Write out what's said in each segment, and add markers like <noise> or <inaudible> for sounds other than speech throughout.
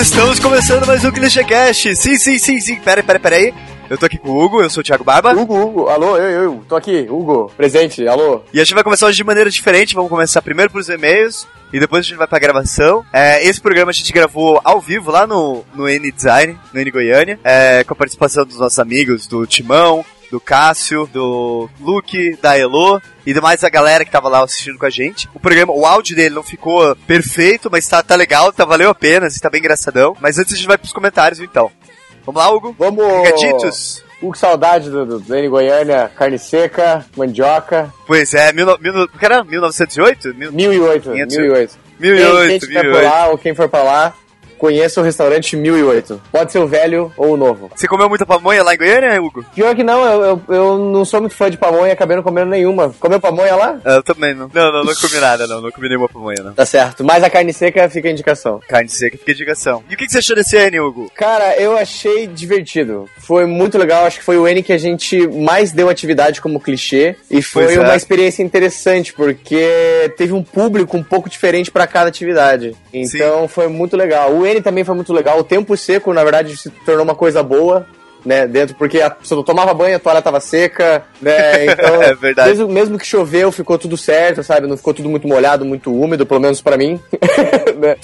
Estamos começando mais um ClichêCast. Sim, sim, sim, sim. Pera, pera, pera aí. Eu tô aqui com o Hugo, eu sou o Thiago Barba. Hugo, Hugo, alô, eu, eu, tô aqui, Hugo, presente, alô. E a gente vai começar hoje de maneira diferente. Vamos começar primeiro pros e-mails e depois a gente vai pra gravação. É, esse programa a gente gravou ao vivo lá no, no N Design, no N Goiânia, é, com a participação dos nossos amigos do Timão, do Cássio, do Luke, da Elo e demais a galera que tava lá assistindo com a gente. O programa, o áudio dele não ficou perfeito, mas tá, tá legal, tá valeu a pena, assim, tá bem engraçadão. Mas antes a gente vai pros comentários, então. Vamos lá, Hugo? Vamos! Recaditos? Hugo, saudade do, do, N Goiânia, carne seca, mandioca. Pois é, mil, mil, era 1908? Mil, 1008, 500... 1008. 1008, quem, quem 1008. Pra lá, ou quem for pra lá, Conheça o restaurante 1008. Pode ser o velho ou o novo. Você comeu muita pamonha lá em Goiânia, Hugo? Pior que não, eu, eu, eu não sou muito fã de pamonha, acabei não comendo nenhuma. Comeu pamonha lá? Eu também não. Não, não, não comi nada, não. Não comi nenhuma pamonha, não. Tá certo. Mas a carne seca fica a indicação. Carne seca fica a indicação. E o que você achou desse N, Hugo? Cara, eu achei divertido. Foi muito legal. Acho que foi o N que a gente mais deu atividade como clichê. E foi é. uma experiência interessante, porque teve um público um pouco diferente para cada atividade. Então Sim. foi muito legal. O N também foi muito legal. O tempo seco, na verdade, se tornou uma coisa boa né, dentro, porque a pessoa tomava banho, a toalha tava seca, né, então... <laughs> é verdade. Mesmo, mesmo, que choveu, ficou tudo certo, sabe, não ficou tudo muito molhado, muito úmido, pelo menos para mim, <laughs> né?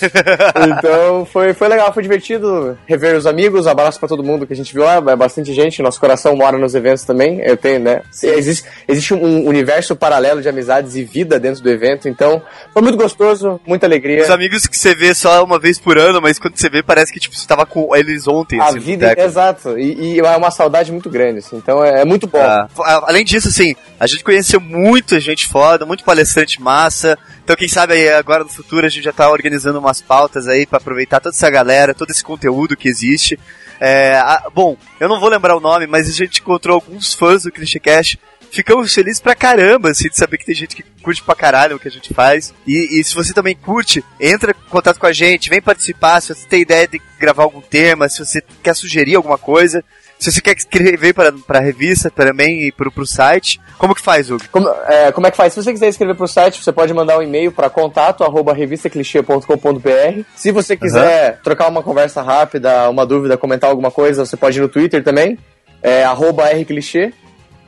Então, foi, foi legal, foi divertido rever os amigos, abraço para todo mundo que a gente viu lá, é bastante gente, nosso coração mora nos eventos também, eu tenho, né, existe, existe um universo paralelo de amizades e vida dentro do evento, então, foi muito gostoso, muita alegria. Os amigos que você vê só uma vez por ano, mas quando você vê, parece que, tipo, você tava com eles ontem, A assim, vida, exato, e, e é uma saudade muito grande, assim, então é, é muito bom. Ah, além disso, assim, a gente conheceu muita gente foda, muito palestrante massa, então quem sabe aí agora no futuro a gente já tá organizando umas pautas aí para aproveitar toda essa galera, todo esse conteúdo que existe. É, a, bom, eu não vou lembrar o nome, mas a gente encontrou alguns fãs do ClichêCast ficamos felizes pra caramba, assim, de saber que tem gente que curte pra caralho o que a gente faz. E, e, se você também curte, entra em contato com a gente, vem participar, se você tem ideia de gravar algum tema, se você quer sugerir alguma coisa, se você quer escrever para, para a revista também e para o site, como que faz, Hugo? Como é, como é que faz? Se você quiser escrever para o site, você pode mandar um e-mail para contato arroba revistaclichê.com.br. Se você quiser uhum. trocar uma conversa rápida, uma dúvida, comentar alguma coisa, você pode ir no Twitter também, é arroba rclichê.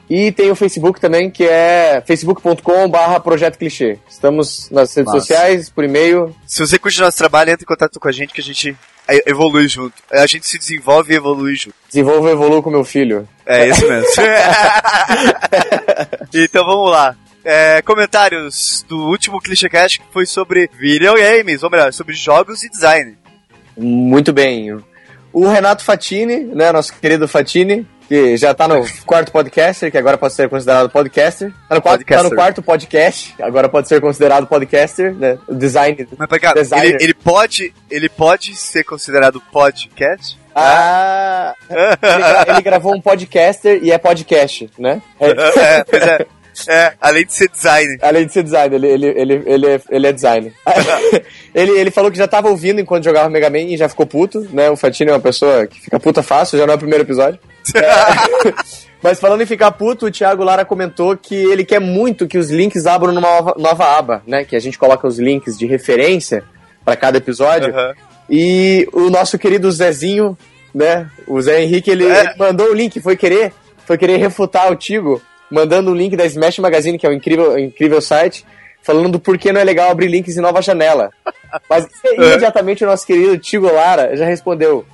E tem o Facebook também, que é facebook.com/barra Projeto Clichê. Estamos nas redes Nossa. sociais, por e-mail. Se você curte nosso trabalho, entre em contato com a gente que a gente evolui junto. A gente se desenvolve e evolui junto. Desenvolvo e evoluo com meu filho. É isso mesmo. <laughs> então vamos lá. É, comentários do último ClichêCast que foi sobre videogames, ou melhor, sobre jogos e design. Muito bem. O Renato Fatini, né, nosso querido Fatini, que já tá no quarto podcaster, que agora pode ser considerado podcaster. Tá no, quarto, tá no quarto podcast, agora pode ser considerado podcaster, né? Design. Mas, pra cá, ele, ele, pode, ele pode ser considerado podcast? Ah, ele, ele, gravou um podcaster e é podcast, né? É, <laughs> é pois é. <laughs> É, além de ser designer. Além de ser designer, ele, ele, ele, ele, é, ele é designer. <laughs> ele, ele falou que já tava ouvindo enquanto jogava Mega Man e já ficou puto, né? O Fatini é uma pessoa que fica puta fácil, já não é o primeiro episódio. É. <laughs> Mas falando em ficar puto, o Thiago Lara comentou que ele quer muito que os links abram numa nova, nova aba, né? Que a gente coloca os links de referência para cada episódio. Uhum. E o nosso querido Zezinho, né? O Zé Henrique, ele, é. ele mandou o link, foi querer, foi querer refutar o Tigo mandando o link da Smash Magazine, que é um incrível, incrível site, falando do porquê não é legal abrir links em nova janela. <laughs> Mas imediatamente o nosso querido Tigo Lara já respondeu: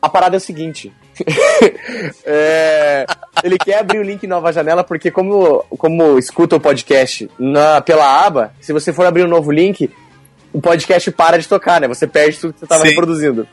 a parada é o seguinte. <laughs> é, ele quer abrir o link em nova janela porque como, como escuta o podcast na, pela aba, se você for abrir um novo link, o podcast para de tocar, né? Você perde tudo que você estava reproduzindo.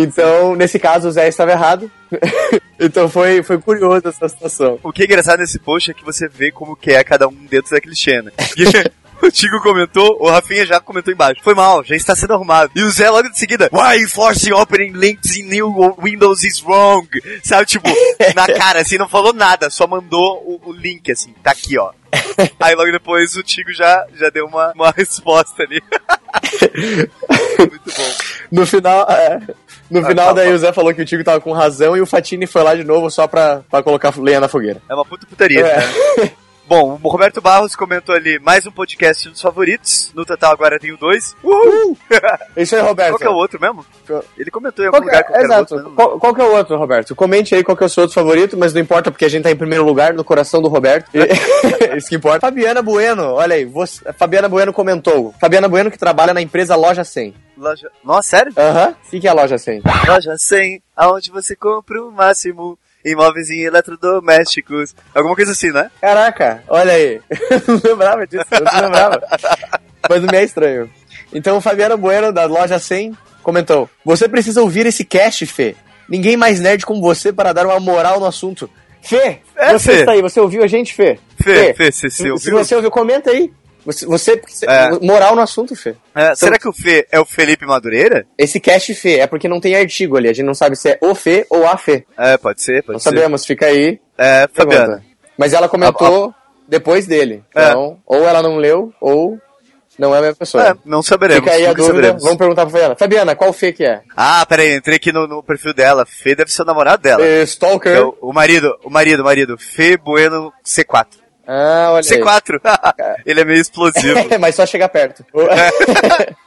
Então, nesse caso, o Zé estava errado. <laughs> então foi, foi curioso essa situação. O que é engraçado nesse post é que você vê como que é cada um dentro daquele Xena. <laughs> O Tigo comentou, o Rafinha já comentou embaixo. Foi mal, já está sendo arrumado. E o Zé logo de seguida, Why forcing opening links in new Windows is wrong? Sabe, tipo, <laughs> na cara, assim, não falou nada, só mandou o, o link, assim, tá aqui, ó. <laughs> Aí logo depois o Tigo já, já deu uma, uma <laughs> resposta ali. <laughs> Muito bom. No final, é, no ah, final, daí o Zé falou que o Tigo tava com razão e o Fatini foi lá de novo só pra, pra colocar lenha na fogueira. É uma puta putaria, é. né? Bom, o Roberto Barros comentou ali mais um podcast dos favoritos. No total agora tenho dois. Uhul! <laughs> Isso aí, Roberto. Qual que é o outro mesmo? Ele comentou em algum Qual lugar que, é, exato. Outro, qual, qual, que é o outro, Roberto? Comente aí qual que é o seu outro favorito, mas não importa porque a gente tá em primeiro lugar no coração do Roberto. <laughs> Isso que importa. Fabiana Bueno, olha aí. Você, Fabiana Bueno comentou. Fabiana Bueno que trabalha na empresa Loja 100. Loja... Nossa, sério? Aham. O que, que é a Loja 100? Loja 100, aonde você compra o máximo imóveis e eletrodomésticos. Alguma coisa assim, né? Caraca, olha aí. <laughs> não lembrava disso, eu não lembrava. Mas não me é estranho. Então o Fabiano Bueno, da loja 100, comentou: Você precisa ouvir esse cast, Fê. Ninguém mais nerd como você para dar uma moral no assunto. Fê, é, você Fê. está aí, você ouviu a gente, Fê? Fê, Fê, Fê você, se, ouviu? se você ouviu, comenta aí. Você, você é. moral no assunto, Fê. É, então, será que o Fê é o Felipe Madureira? Esse cast Fê é porque não tem artigo ali. A gente não sabe se é o Fê ou a Fê. É, pode ser, pode não ser. Não sabemos, fica aí. É, Fabiana. Mas ela comentou a, a... depois dele. É. Então, ou ela não leu, ou não é a mesma pessoa. É, não saberemos. Fica aí a dúvida. Saberemos. Vamos perguntar pra Fabiana. Fabiana, qual Fê que é? Ah, peraí, entrei aqui no, no perfil dela. Fê deve ser o namorado dela. É, Stalker. Então, o marido, o marido, o marido. Fê Bueno C4. Ah, olha C4. <laughs> <laughs> Ele é meio explosivo. É, <laughs> mas só chegar perto.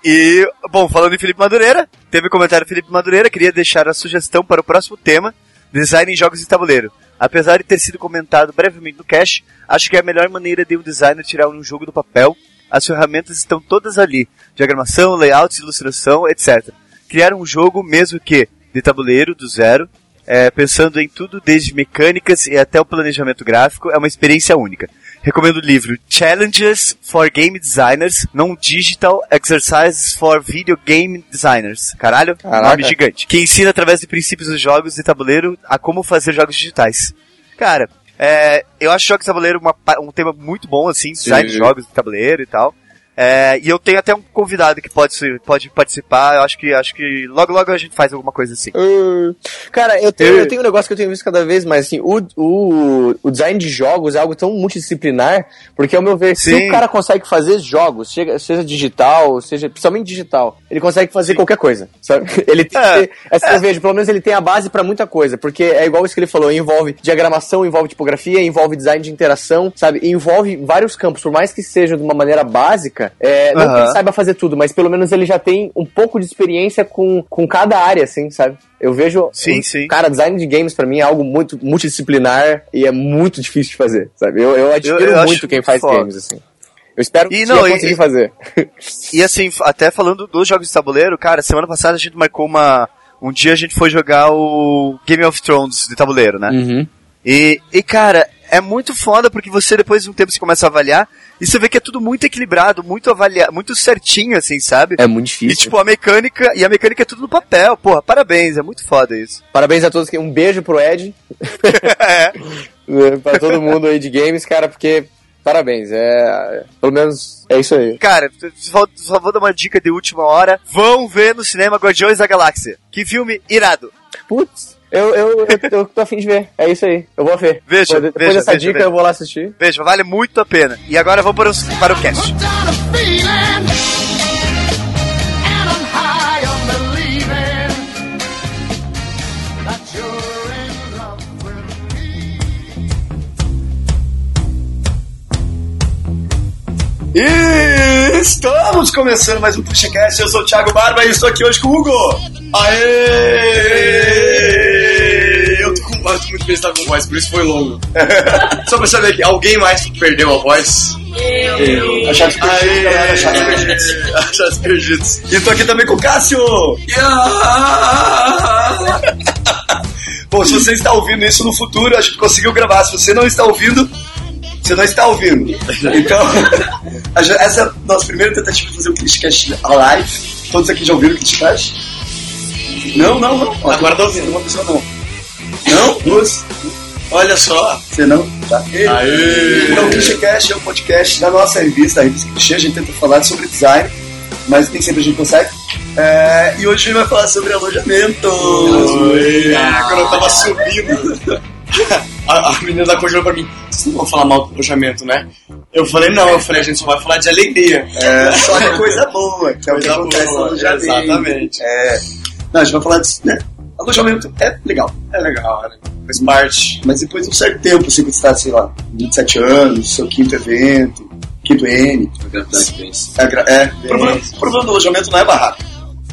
e, bom, falando em Felipe Madureira, teve um comentário do Felipe Madureira, queria deixar a sugestão para o próximo tema, design em jogos de tabuleiro. Apesar de ter sido comentado brevemente no cache, acho que é a melhor maneira de um designer tirar um jogo do papel. As ferramentas estão todas ali. Diagramação, layout, ilustração, etc. Criar um jogo, mesmo que de tabuleiro, do zero, é, pensando em tudo desde mecânicas e até o planejamento gráfico, é uma experiência única. Recomendo o livro Challenges for Game Designers, Non-Digital Exercises for Video Game Designers. Caralho, Caraca. nome gigante. Que ensina através de princípios dos jogos de tabuleiro a como fazer jogos digitais. Cara, é, eu acho jogos de tabuleiro uma, um tema muito bom, assim, design de jogos de tabuleiro e tal. É, e eu tenho até um convidado que pode, pode participar. Eu acho que acho que logo logo a gente faz alguma coisa assim. Uh, cara, eu tenho, eu tenho um negócio que eu tenho visto cada vez mais assim. O, o, o design de jogos é algo tão multidisciplinar, porque ao meu ver, Sim. se o cara consegue fazer jogos, seja, seja digital, seja principalmente digital, ele consegue fazer Sim. qualquer coisa. Sabe? <laughs> Ele tem é, ter, essa é. eu vejo, pelo menos ele tem a base para muita coisa, porque é igual isso que ele falou, envolve diagramação, envolve tipografia, envolve design de interação, sabe? Envolve vários campos, por mais que seja de uma maneira básica é, não uhum. que ele saiba fazer tudo, mas pelo menos ele já tem um pouco de experiência com, com cada área, assim, sabe? Eu vejo. Sim, um, sim. Cara, design de games para mim é algo muito multidisciplinar e é muito difícil de fazer, sabe? Eu, eu admiro eu, eu muito quem faz foda. games, assim. Eu espero e, que não, conseguir e, fazer. E assim, até falando dos jogos de tabuleiro, cara, semana passada a gente marcou uma. Um dia a gente foi jogar o Game of Thrones de tabuleiro, né? Uhum. E, e, cara, é muito foda porque você depois de um tempo você começa a avaliar e você vê que é tudo muito equilibrado, muito avaliado, muito certinho, assim, sabe? É muito difícil. E tipo, a mecânica, e a mecânica é tudo no papel, porra, parabéns, é muito foda isso. Parabéns a todos, um beijo pro Ed. <laughs> é. <laughs> pra todo mundo aí de games, cara, porque parabéns. É, pelo menos é isso aí. Cara, só, só, vou dar uma dica de última hora. Vão ver no cinema Guardiões da Galáxia. Que filme irado. Putz. Eu, eu, eu, eu tô afim de ver. É isso aí. Eu vou ver. Veja, depois, depois veja, dessa veja, dica veja. eu vou lá assistir. Veja, vale muito a pena. E agora vamos para, os, para o cast. E estamos começando mais um PuxaCast. Eu sou o Thiago Barba e estou aqui hoje com o Hugo. Aê! Tô muito bem estar com voz, por isso foi longo. <laughs> Só pra saber que alguém mais perdeu a voz. Eu, eu. Achados perdidos, galera. Achados perdidos. <laughs> Achados perdidos. E tô aqui também com o Cássio. <laughs> Bom, se você está ouvindo isso no futuro, a gente conseguiu gravar. Se você não está ouvindo, você não está ouvindo. Então, essa é a nossa primeira tentativa de fazer o Clichcast live. Todos aqui já ouviram o Clichcast? Não, não, não. Agora tá ouvindo, uma pessoa não. Não? Duas? Olha só. Você não? Tá. Aê. Então, o Clichcast é um podcast da nossa revista, a revista Clichê. A gente tenta falar sobre design, mas nem sempre a gente consegue. É, e hoje a gente vai falar sobre alojamento. Aê. Quando eu tava subindo. <laughs> a, a menina da coisa pra mim, vocês não vão falar mal do alojamento, né? Eu falei, não, eu falei, a gente só vai falar de alegria. É, só de coisa boa, que é o que acontece no alojamento. Exatamente. É, não, a gente vai falar de, né? Alojamento é legal. É legal, né? Faz parte. Mas depois de um certo tempo, assim, quando você tá, sei lá, 27 anos, seu quinto evento, quinto N. É, gra- é, o problema, o problema do alojamento não é barraca.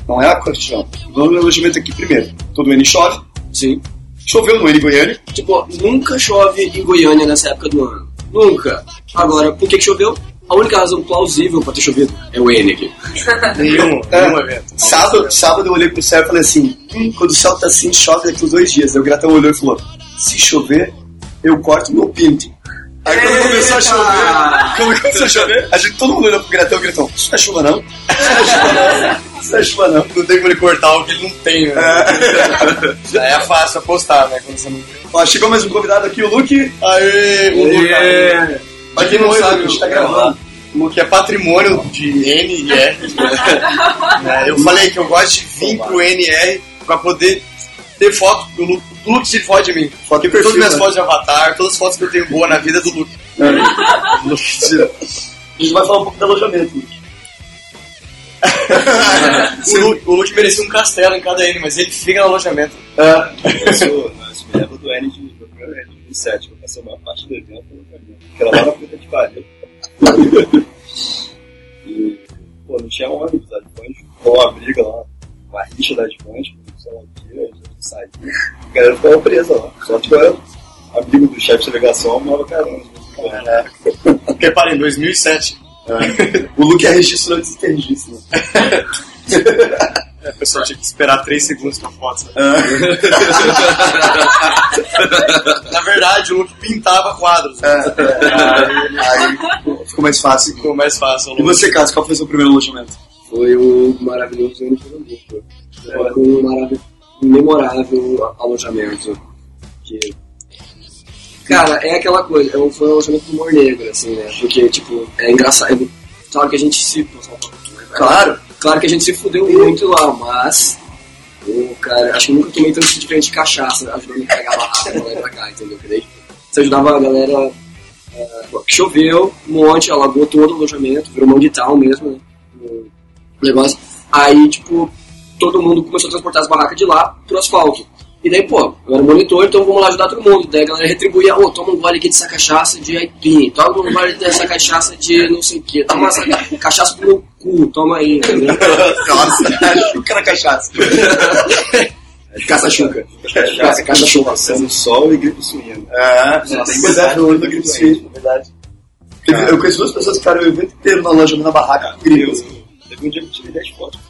Não é a condição. O problema do alojamento é que, primeiro, todo N chove. Sim. Choveu no N Goiânia. Tipo, nunca chove em Goiânia nessa época do ano. Nunca. Agora, por que, que choveu? A única razão plausível pra ter chovido é o N aqui. <laughs> Nenhum, É. nenhum evento. Sábado, sábado eu olhei pro céu e falei assim: hum, quando o céu tá assim, chove daqui uns dois dias. Aí o Gratão olhou e falou: se chover, eu corto meu pinto. Aí quando começou a chover, quando começou a chover, a gente, todo mundo olhou pro Gratão e Gratão: Isso não é chuva não? Isso não é chuva não? Isso não é chuva não? Não tem como ele cortar o que ele não tem, né? Já é fácil apostar, né? Quando você não. Ó, chegou mais um convidado aqui, o Luke. Aê, o Luke. Pra quem não sabe, a gente tá o- gravando. O Luke é patrimônio de N e R. <laughs> né? Eu falei que eu gosto de vir pro NR pra poder ter foto do Luke. Do Luke tira foto de mim. Foto Todas perfil, minhas né? fotos de avatar, todas as fotos que eu tenho boa na vida é do Luke. É. <laughs> Luke tira. A gente vai falar um pouco do alojamento, Luke. <laughs> o, Luke, o Luke merecia um castelo em cada N, mas ele fica no alojamento. É. Eu sou, me lembro do N de N de 2007, que eu passei a maior parte do evento no caminho. Que era lá na puta que pariu. e, pô, não tinha ônibus, a Advante ficou uma briga lá, uma rixa da Advante, sei lá o que, a gente saiu. A galera ficava presa lá. Só que eu era amigo do chefe de delegação, amava caramba. Caraca. Porque, para, em 2007. O Luke é registro antes de ter registro. <laughs> né? A pessoa tinha que esperar 3 segundos pra foto. sabe? <laughs> Na verdade, o Luke pintava quadros. né? Aí ficou mais fácil. Ficou mais fácil. E você, Cássio, qual foi o seu primeiro alojamento? Foi o maravilhoso ano de Pernambuco. Foi um marav- memorável alojamento. Que... Cara, é aquela coisa, é um- foi um alojamento do humor negro, assim, né? Porque, tipo, é engraçado. Claro que a gente se. Claro. Claro que a gente se fudeu muito lá, mas. Pô, cara, acho que nunca tomei tanto diferente de cachaça ajudando a carregar a barraca e pra cá, entendeu? Você ajudava a galera. é, choveu, um monte, alagou todo o alojamento, virou mão de tal mesmo, né? O negócio. Aí, tipo, todo mundo começou a transportar as barracas de lá pro asfalto. E daí, pô, eu era monitor, então vamos lá ajudar todo mundo. Daí a galera retribuía, ô, toma um gole aqui dessa cachaça de aipim, toma um gole dessa cachaça de não sei o que, toma essa <laughs> cachaça do meu cu, toma aí, entendeu? <laughs> Nossa, chuca na cachaça. Caça-chuca. <laughs> Caça- Caça-chuca. Passando sol e gripe suína. Ah, tem pois é, foi o ano do gripe suíno, é verdade. Teve- Eu conheço duas pessoas que ficaram o evento inteiro no alojamento na barraca com gripe. Teve um dia que eu tirei 10 fotos.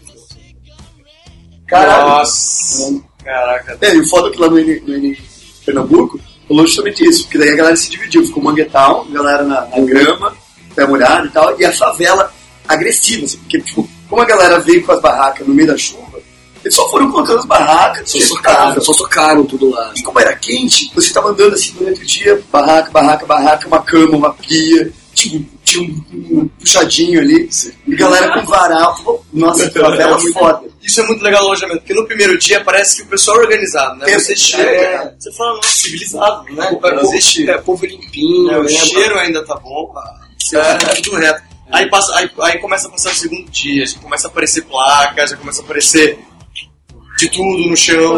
Caralho. Nossa. Caraca. É, e o foda é que lá no, N- no N- Pernambuco rolou justamente isso, porque daí a galera se dividiu, ficou Manguetown, a galera na, na grama, pé molhado e tal, e a favela agressiva, assim, porque, tipo, como a galera veio com as barracas no meio da chuva, eles só foram colocando as barracas, Só socaram, só socaram tudo lá. E como era quente, você tava andando assim durante o dia, barraca, barraca, barraca, uma cama, uma pia, tipo, tinha um, um puxadinho ali, e galera com varal, nossa, que <laughs> favela foda. Isso é muito legal no alojamento, porque no primeiro dia parece que o pessoal é organizado, né? É, Você chega, é. você fala, nossa, civilizado, né? É, povo, é, povo limpinho, É, o né? cheiro ainda tá bom, É. tá tudo reto. Aí, passa, aí, aí começa a passar o segundo dia, já começa a aparecer placas, já começa a aparecer de tudo no chão,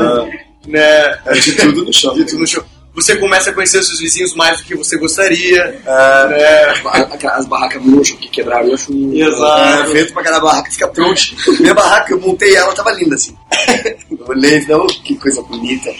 né? É, de tudo no chão. <laughs> De tudo no chão. Você começa a conhecer os seus vizinhos mais do que você gostaria, É, né? As barracas murchas que quebraram chuva. É, Exato. vento pra cada barraca fica pronto. Minha barraca, eu montei ela, tava linda assim. <laughs> Eu olhei e oh, que coisa bonita.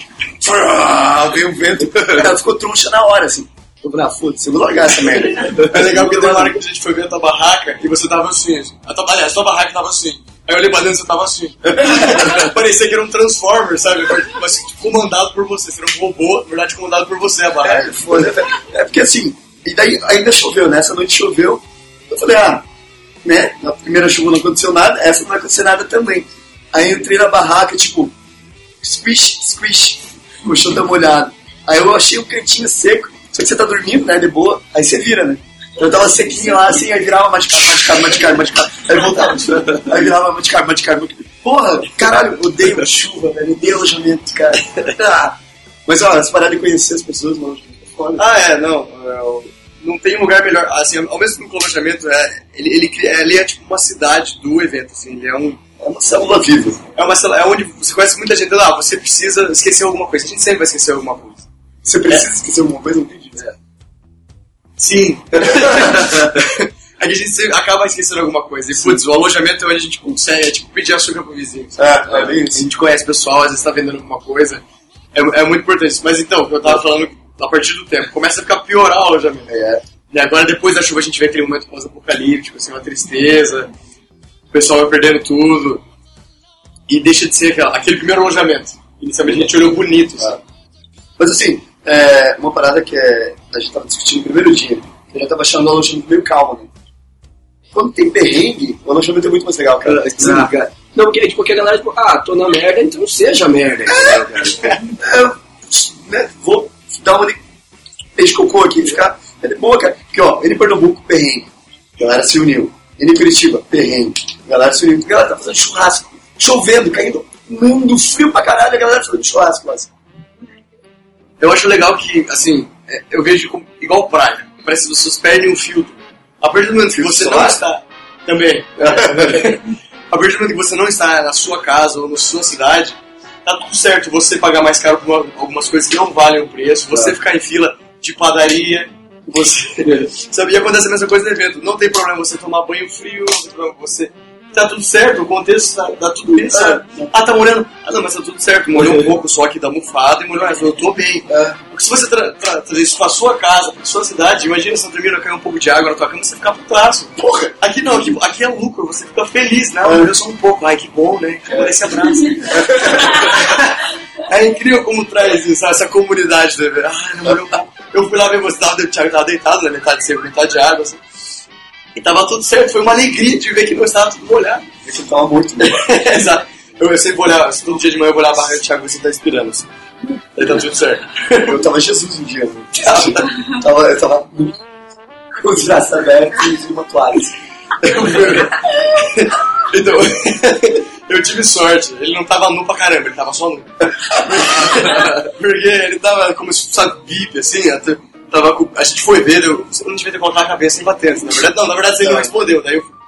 Veio o vento, ela ficou troncha na hora, assim. Eu falei, ah, foda-se, eu vou largar essa merda. É legal porque teve uma hora que a gente foi ver a tua barraca e você tava assim. assim. A tua, aliás, a tua barraca tava assim. Aí eu olhei pra dentro e você tava assim. <laughs> Parecia que era um Transformer, sabe? Mas comandado por você. Você era um robô, na verdade, comandado por você a É, barraca. foda. É porque assim, e daí ainda choveu, né? Essa noite choveu. Eu falei, ah, né? Na primeira chuva não aconteceu nada, essa não vai acontecer nada também. Aí entrei na barraca, tipo, squish, squish, o chão tá molhado. Aí eu achei um cantinho seco, só que você tá dormindo, né? De boa, aí você vira, né? Eu tava sequinho lá, assim, aí virava machucado, machucado, machucado, machucado. Aí voltava, aí virava machucado, machucado. Porra, caralho, odeio chuva, velho, odeio alojamento, cara. Ah. Mas, ó, se parar de conhecer as pessoas, mano, é foda. Ah, é, não. é, não tem um lugar melhor. Assim, ao mesmo tempo que o alojamento, é, ele, ele, cria- ele é tipo uma cidade do evento. Assim, ele é um, É uma célula viva. É uma célula, é onde você conhece muita gente. Ah, você precisa esquecer alguma coisa. A gente sempre vai esquecer alguma coisa. Você precisa esquecer alguma coisa? Não entendi. Sim. <laughs> a gente acaba esquecendo alguma coisa. E, putz, o alojamento é onde a gente consegue, é tipo pedir açúcar pro vizinho. sabe? É, é bem A isso. gente conhece pessoal, às vezes tá vendendo alguma coisa. É, é muito importante. Mas então, eu tava falando a partir do tempo, começa a ficar piorar o alojamento. É. E agora, depois da chuva, a gente vê aquele momento pós-apocalíptico, assim, uma tristeza, o pessoal vai perdendo tudo, e deixa de ser aquela- aquele primeiro alojamento. Inicialmente a gente olhou bonito, sabe? Mas assim, é, uma parada que é, a gente tava discutindo no primeiro dia, eu já tava achando o alojamento meio calmo, né? Quando tem perrengue, o alojamento é muito mais legal, cara. Sim, cara. Não, porque, tipo, porque a galera, tipo, ah, tô na merda, então seja merda. É, <laughs> né, vou dar uma de peixe cocô aqui, ficar. É boa, cara. Porque, ó, ele Pernambuco, perrengue. A galera se uniu. Ele Curitiba, perrengue. A galera se uniu. A galera tá fazendo churrasco. Chovendo, caindo. Mundo frio pra caralho, a galera fazendo churrasco quase. Eu acho legal que, assim, é, eu vejo como, igual praia. Parece que vocês perdem um filtro. A partir do momento que você não está. Também. <laughs> a partir do momento que você não está na sua casa ou na sua cidade, tá tudo certo você pagar mais caro por uma- algumas coisas que não valem o preço, você ficar em fila de padaria, você. <laughs> <laughs> Sabe, e acontece a mesma coisa no evento. Não tem problema você tomar banho frio, não tem problema você. Tá tudo certo, o contexto tá, tá tudo isso. sabe? Ah, tá molhando. Ah, não, mas tá tudo certo. Molhou um pouco só aqui da mofada e molhou mais. Eu tô bem. Porque se você tra tra trazer isso pra sua casa, pra sua cidade, imagina se termina cair um pouco de água na tua cama, você fica putaço. Porra, aqui não, aqui, aqui é lucro, você fica feliz, né? Molhou só um pouco. Ai, que bom, né? Que bom esse abraço. <laughs> é incrível como traz isso, essa comunidade, né? Ai, não molhou um pouco. Eu fui lá ver você, tava, o Thiago tava deitado na metade de seco, metade de água, assim. E tava tudo certo, foi uma alegria de ver que não estava tudo molhado. Você tava muito bem. <laughs> Exato. Eu, eu sempre olhar, assim, todo dia de manhã eu vou olhar a barra do Thiago e você tá esperando, assim. Aí tá tudo certo. Eu tava Jesus um dia, né? <laughs> tava, eu tava com os braços abertos e uma toalha. assim. <laughs> Então, eu tive sorte. Ele não tava nu pra caramba, ele tava só nu. Porque ele tava como se fosse VIP, assim, até- tava com- a gente foi ver, eu, eu não devia ter colocado a cabeça em batendo. Na verdade, não, na verdade ele não respondeu. Daí eu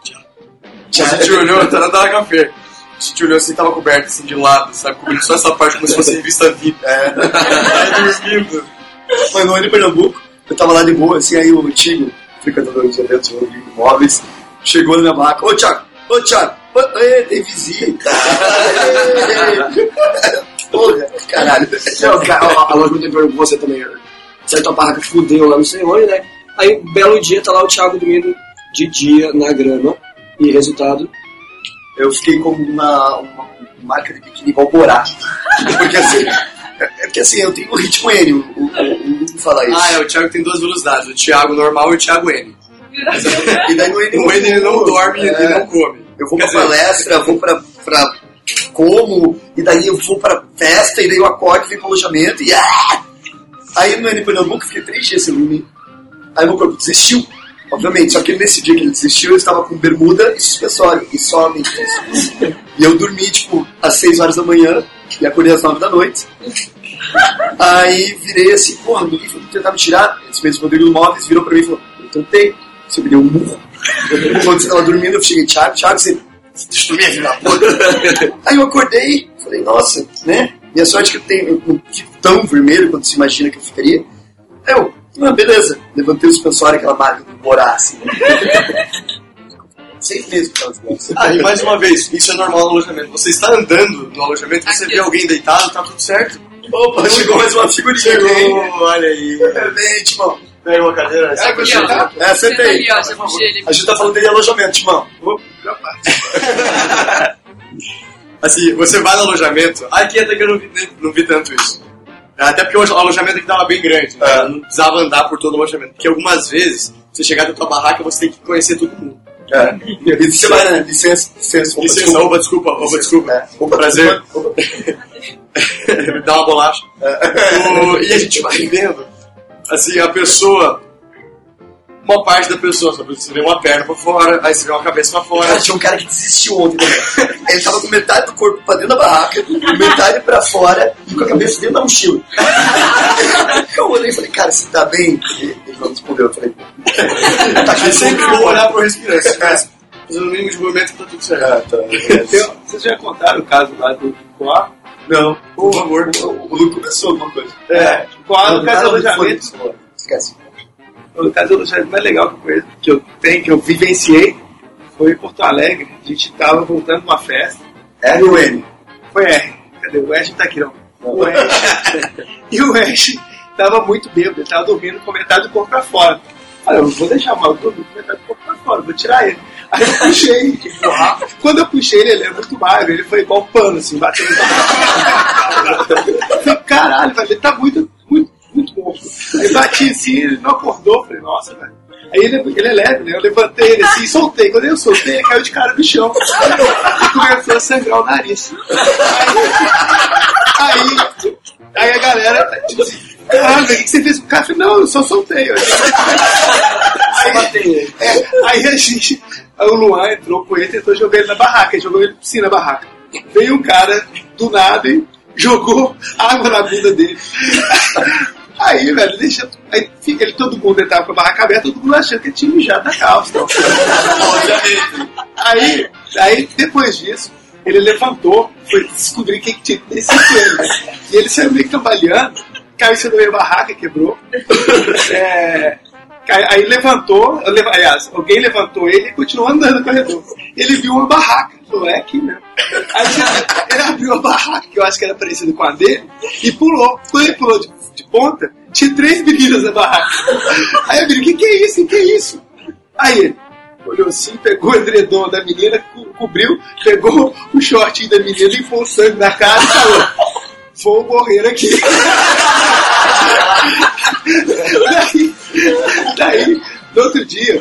Thiago, a gente olhou, tá na café. A gente olhou assim, tava coberto assim de lado, sabe? Cobrindo só essa parte como se fosse <laughs> revista VIP. É. Mas no ano em Pernambuco, eu tava lá de boa, assim, aí o Tigo, frequentador dos eventos, o Rodrigo Móveis, chegou na minha barraca, ô Thiago, ô Thiago, ô, ê, tem visita. <laughs> Porra, caralho. Não, cara, a, loja muito tempo com você também. Certo, a barraca fudeu lá, não sei onde, né? Aí, um belo dia, tá lá o Thiago dormindo de dia na grama. E resultado, Eu fiquei como uma, uma marca de biquíni igual Borá. <laughs> Porque assim, é porque assim, eu tenho um ritmo N, o, o, o, falar isso. Ah, é, o Thiago tem duas velocidades, o Thiago normal e o Thiago N. <laughs> E daí no N O N ele não dorme e É. ele não come. Eu vou Quer pra dizer, palestra, vou pra, pra como, e daí eu vou pra festa, e daí eu acordo, venho pro alojamento, e ah! Aí no N Pernambuco eu fiquei três dias sem dormir. Aí meu corpo desistiu, obviamente, só que nesse dia que ele desistiu, eu estava com bermuda e suspensório, e somente isso. E eu dormi, tipo, às seis horas da manhã, e acordei às nove da noite. Aí virei assim, porra, ninguém foi tentar me tirar. Esse mesmo Rodrigo Móveis virou pra mim e falou, eu tentei, você me deu um murro. Quando você tava dormindo, eu cheguei, Thiago, Thiago, você destruiu a vida. Aí eu acordei, falei, nossa, né? Minha sorte é que eu, tenho, eu não fico tão vermelho quanto se imagina que eu ficaria. Eu, ah, beleza. Levantei o suspensório, aquela marca do Borá, assim. <laughs> Seis meses. Ah, e mais uma vez, isso é normal no alojamento. Você está andando no alojamento, você vê alguém deitado, tá tudo certo. Opa, chegou mais uma figurinha. Chegou, hein? olha aí. Bem, Timão. Pega uma cadeira. É, Aqui, ó. É, Senta sentei. ele. A gente tá falando de alojamento, Timão. <laughs> Assim, você vai no alojamento. Aqui até que eu não vi, nem- não vi tanto isso. Até porque o alojamento aqui tava bem grande, né? É. Não precisava andar por todo o alojamento. Porque algumas vezes, você chegar na tua barraca, você tem que conhecer todo mundo. É. E você vai, né? Licença, licença. opa, Licença, desculpa. opa, desculpa, opa, desculpa. É. Opa, Prazer. Me <laughs> dá uma bolacha. O- e a gente vai vendo, assim, a pessoa. Uma parte da pessoa, só você vê uma perna pra fora, aí você vê uma cabeça pra fora. Cara, tinha um cara que desistiu ontem também. Ele tava com metade do corpo pra dentro da barraca, metade pra fora e com a cabeça dentro da mochila. Eu olhei e falei, cara, você tá bem? Ele não respondeu, eu falei, tá É sempre bom olhar pro respirante. Mas Fazendo o mínimo de movimento tá tudo certo. Ah, tá. Vocês já contaram o caso lá do Coá? Não, Por favor. o, o Luke começou alguma coisa. É, Coá no caso do alojamento. Esquece. O caso mais legal que eu, conheço- que eu tenho, que eu vivenciei, foi em Porto Alegre. A gente tava voltando de uma festa. R ou N? Foi R. Cadê? O Ash tá aqui, não. O Ash. <laughs> e o Ash tava muito bêbado, ele tava dormindo com metade do corpo pra fora. Falei, eu vou deixar o maluco dormir com metade do corpo pra fora, vou tirar ele. Aí eu puxei. <laughs> Quando eu puxei ele, ele é muito magro, ele foi igual pano, assim, batendo. <laughs> Falei, caralho, velho, ele tá muito, Aí bati assim, ele não acordou, falei, nossa, velho. Aí ele, ele é leve, né? Eu levantei ele assim, soltei. Quando eu soltei, ele caiu de cara no chão. E começou a sangrar o nariz. Aí, aí, aí a galera, tipo assim, caralho, velho, o que você fez com o cara? Eu falei, não, eu só soltei. Eu aí, é, aí a gente, aí o Luan entrou com ele, tentou jogar ele na barraca, ele jogou ele sim na barraca. Veio um cara do nada e jogou água na bunda dele. Aí, velho, deixa. Aí fica ele, todo mundo ele tava com a barraca aberta, todo mundo achando que ele tinha mijado na calça. Então. <laughs> aí, aí, depois disso, ele levantou, foi descobrir quem que tinha descido ele. né? E ele saiu meio cambaleando, caiu em cima da minha barraca, quebrou. É, aí levantou, aliás, alguém levantou ele e continuou andando no corredor. Ele viu uma barraca, falou, é aqui mesmo. Aí ele abriu a barraca, que eu acho que era parecida com a dele, e pulou. Quando ele pulou de, de ponta, tinha três meninas na barraca. Aí eu falei, o que, que é isso? O que é isso? Aí ele olhou assim, pegou o edredom da menina, co- cobriu, pegou o shortinho da menina, limpou o sangue na cara e falou: Vou morrer aqui. <laughs> daí, <laughs> daí, no outro dia,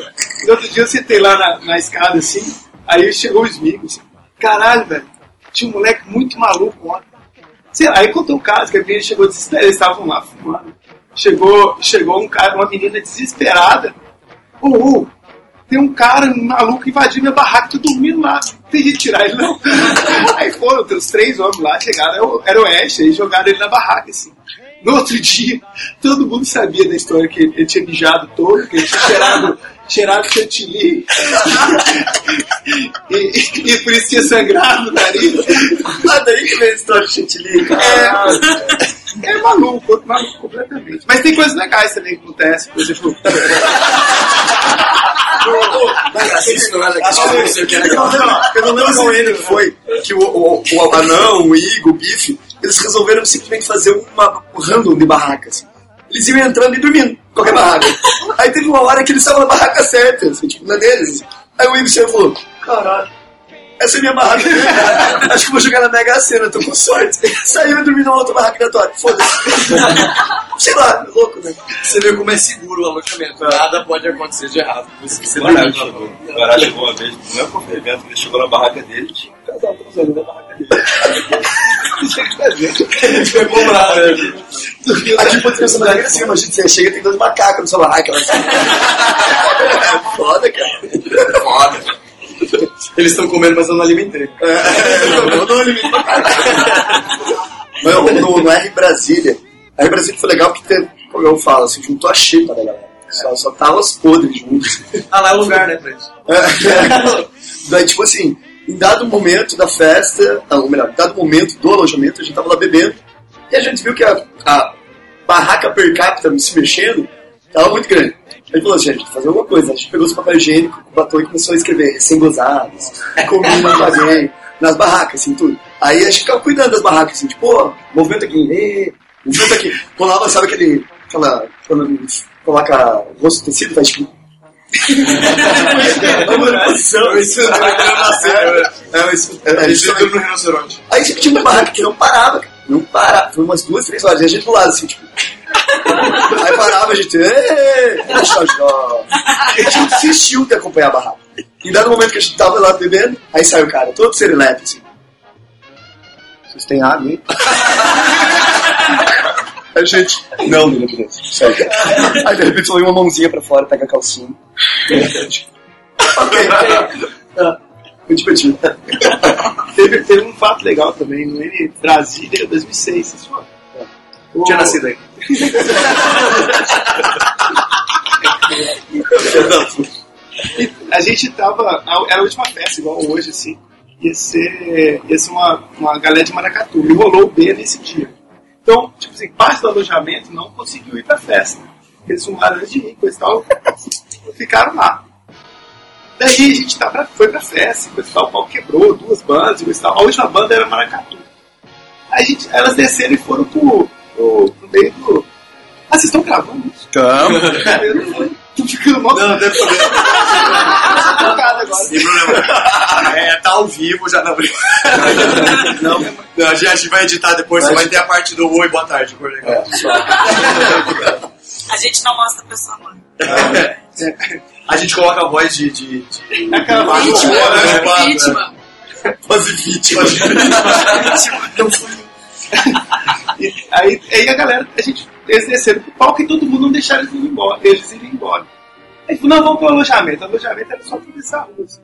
no outro dia eu sentei lá na, na escada assim, aí chegou os amigos. Caralho, velho, tinha um moleque muito maluco ontem. Sei lá, aí contou o caso que a menina chegou desesperada, eles estavam lá fumando. Chegou, chegou um cara, uma menina desesperada. Ô, tem um cara um maluco invadiu minha barraca, tô dormindo lá. Tem que tirar ele, não. <laughs> Aí foram, os três homens lá, chegaram, era o Ash, aí jogaram ele na barraca, assim. No outro dia, todo mundo sabia da história que ele, ele tinha mijado todo, que ele tinha cheirado, cheirado chantilly. e, e por isso tinha sangrado no nariz. Ah, daí que vem a história de chantilly. É, é maluco, outro maluco completamente. Mas tem coisas legais também que acontecem, por exemplo. É que o é não lembro qual ele foi que o, o, o anão, o Igor, o Bife, eles resolveram simplesmente fazer uma random de barracas. Eles iam entrando e dormindo, qualquer barraca. Aí teve uma hora que eles estavam na barraca certa, assim, tipo, na deles. Aí o Igor chegou falou: Caralho, essa é minha barraca. <laughs> Acho que vou jogar na Mega Sena, tô com sorte. Saiu e dormiu numa outra barraca aleatória. Foda-se. <laughs> Sei lá, louco, né? Você vê como é seguro o alojamento. Nada pode acontecer de errado. Você, você é O Baralho chegou. O Baralho chegou uma vez, no mesmo evento, ele chegou na barraca dele, tinha um casal transando na barraca dele. pegou né? Aqui pode ser uma barraca assim, imagina, você chega e tem dois macacos na sua barraca. É foda, cara. Foda. Eles estão comendo, mas eu não alimentei. É, eu não caralho. Mas no, no, no R Brasília, R Brasília foi legal porque teve, como eu falo, assim, juntou a xícara da galera. Só, só tava os podres juntos. Ah, lá é o lugar, né, pra isso. É. Daí, tipo assim, em dado momento da festa, não, ou melhor, em dado momento do alojamento, a gente tava lá bebendo, e a gente viu que a, a barraca per capita se mexendo tava muito grande. Aí falou assim, a gente fazer alguma coisa. A gente pegou os papel higiênico, o batom e começou a escrever recém-gozados, comida com alguém, nas barracas, assim, tudo. Aí a gente ficava cuidando das barracas, assim, tipo, ó, movimento aqui, movimento aqui. Rolava, sabe aquele, aquela, quando coloca rosto tecido, faz tipo... Isso não. É, no rinoceronte. Aí tipo, tinha uma barraca que não parava. Não parava. Foi umas duas, três horas. E a gente do lado, assim, tipo. Aí parava, a gente. "Ê, Deixa eu A gente insistiu de acompanhar a barraca. E dado momento que a gente tava lá bebendo, aí saiu o cara, todo serelepe, assim. Vocês têm água, hein? <laughs> A gente. Não, beleza. Segue. Aí de repente saiu uma mãozinha pra fora, pega a calcinha. ok. Ah, Foi divertido. Teve, teve um fato legal também no N Brasília 2006. Vocês foram? Não tinha nascido aí. A gente tava. Era a última festa, igual hoje, assim. Ia ser, ia ser uma, uma galera de Maracatu. E rolou o B nesse dia. Então, tipo assim, parte do alojamento não conseguiu ir pra festa. Eles fumaram antes de mim, coisa e tal. Ficaram lá. Daí a gente tá pra, foi pra festa, coisa e tal, o pau quebrou, duas bandas, coisa e tal. A última banda era Maracatu. Aí a gente, elas desceram e foram pro, pro, pro meio do. Ah, vocês estão gravando isso? Tamo. <laughs> Não. Tô ficando mal. Não, não tem problema. <laughs> Sem problema. É, tá ao vivo já não. Não, não a, gente, a gente vai editar depois, você vai ter a parte do oi, boa tarde, por legal. A gente não mostra a pessoa mãe. A gente coloca a voz de. de, de... Aquela Vítima, né? Claro, né? vítima. Voz de vítima. E aí, aí a galera, a gente, eles desceram pro palco e todo mundo não deixaram eles irem embora. Eles irem embora. Aí falou, não, vamos pro alojamento. O alojamento era só essa rua. assim.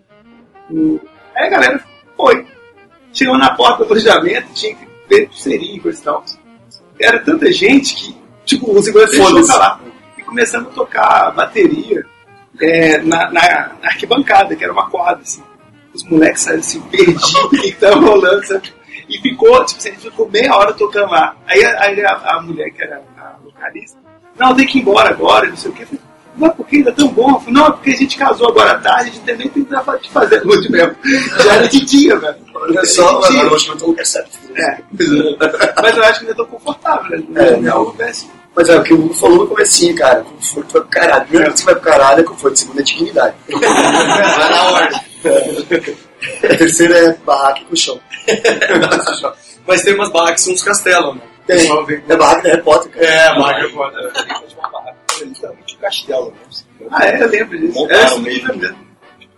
Aí a galera foi. Chegou na porta do alojamento, tinha que ver pulseirinha e coisa e tal. Era tanta gente que, tipo, o segurança deixou lá. E começando a tocar bateria é, na, na- na arquibancada, que era uma quadra, assim. Os moleques saíram assim, perdidos, que que tava rolando, sabe? E ficou, tipo, a gente ficou meia hora tocando lá. Aí, a- aí a, a mulher, que era não, tem que ir embora agora, não sei o quê. Falei, Não, porque ainda é tão bom. Falei, não, é porque a gente casou agora à tarde, a gente também tem que fazer lute mesmo. <laughs> Já era de dia, velho. Era Só de agora hoje eu tô certo. É. Mas eu acho que ainda tô confortável, né? É, não é assim. Mas é o que o Hugo falou no comecinho, cara. Conforto vai pro caralho. Primeiro que você vai pro caralho é conforto, segundo é dignidade. <laughs> Vai na ordem. A terceira é barraca e colchão. <laughs> Mas tem umas barracas que são uns castelos, né? O Tem. É barraca da Potter, cara. É, barraca é foda. Literalmente um castelo, né? Ah, é, eu lembro disso. Montaram É, isso mesmo. mesmo. mesmo.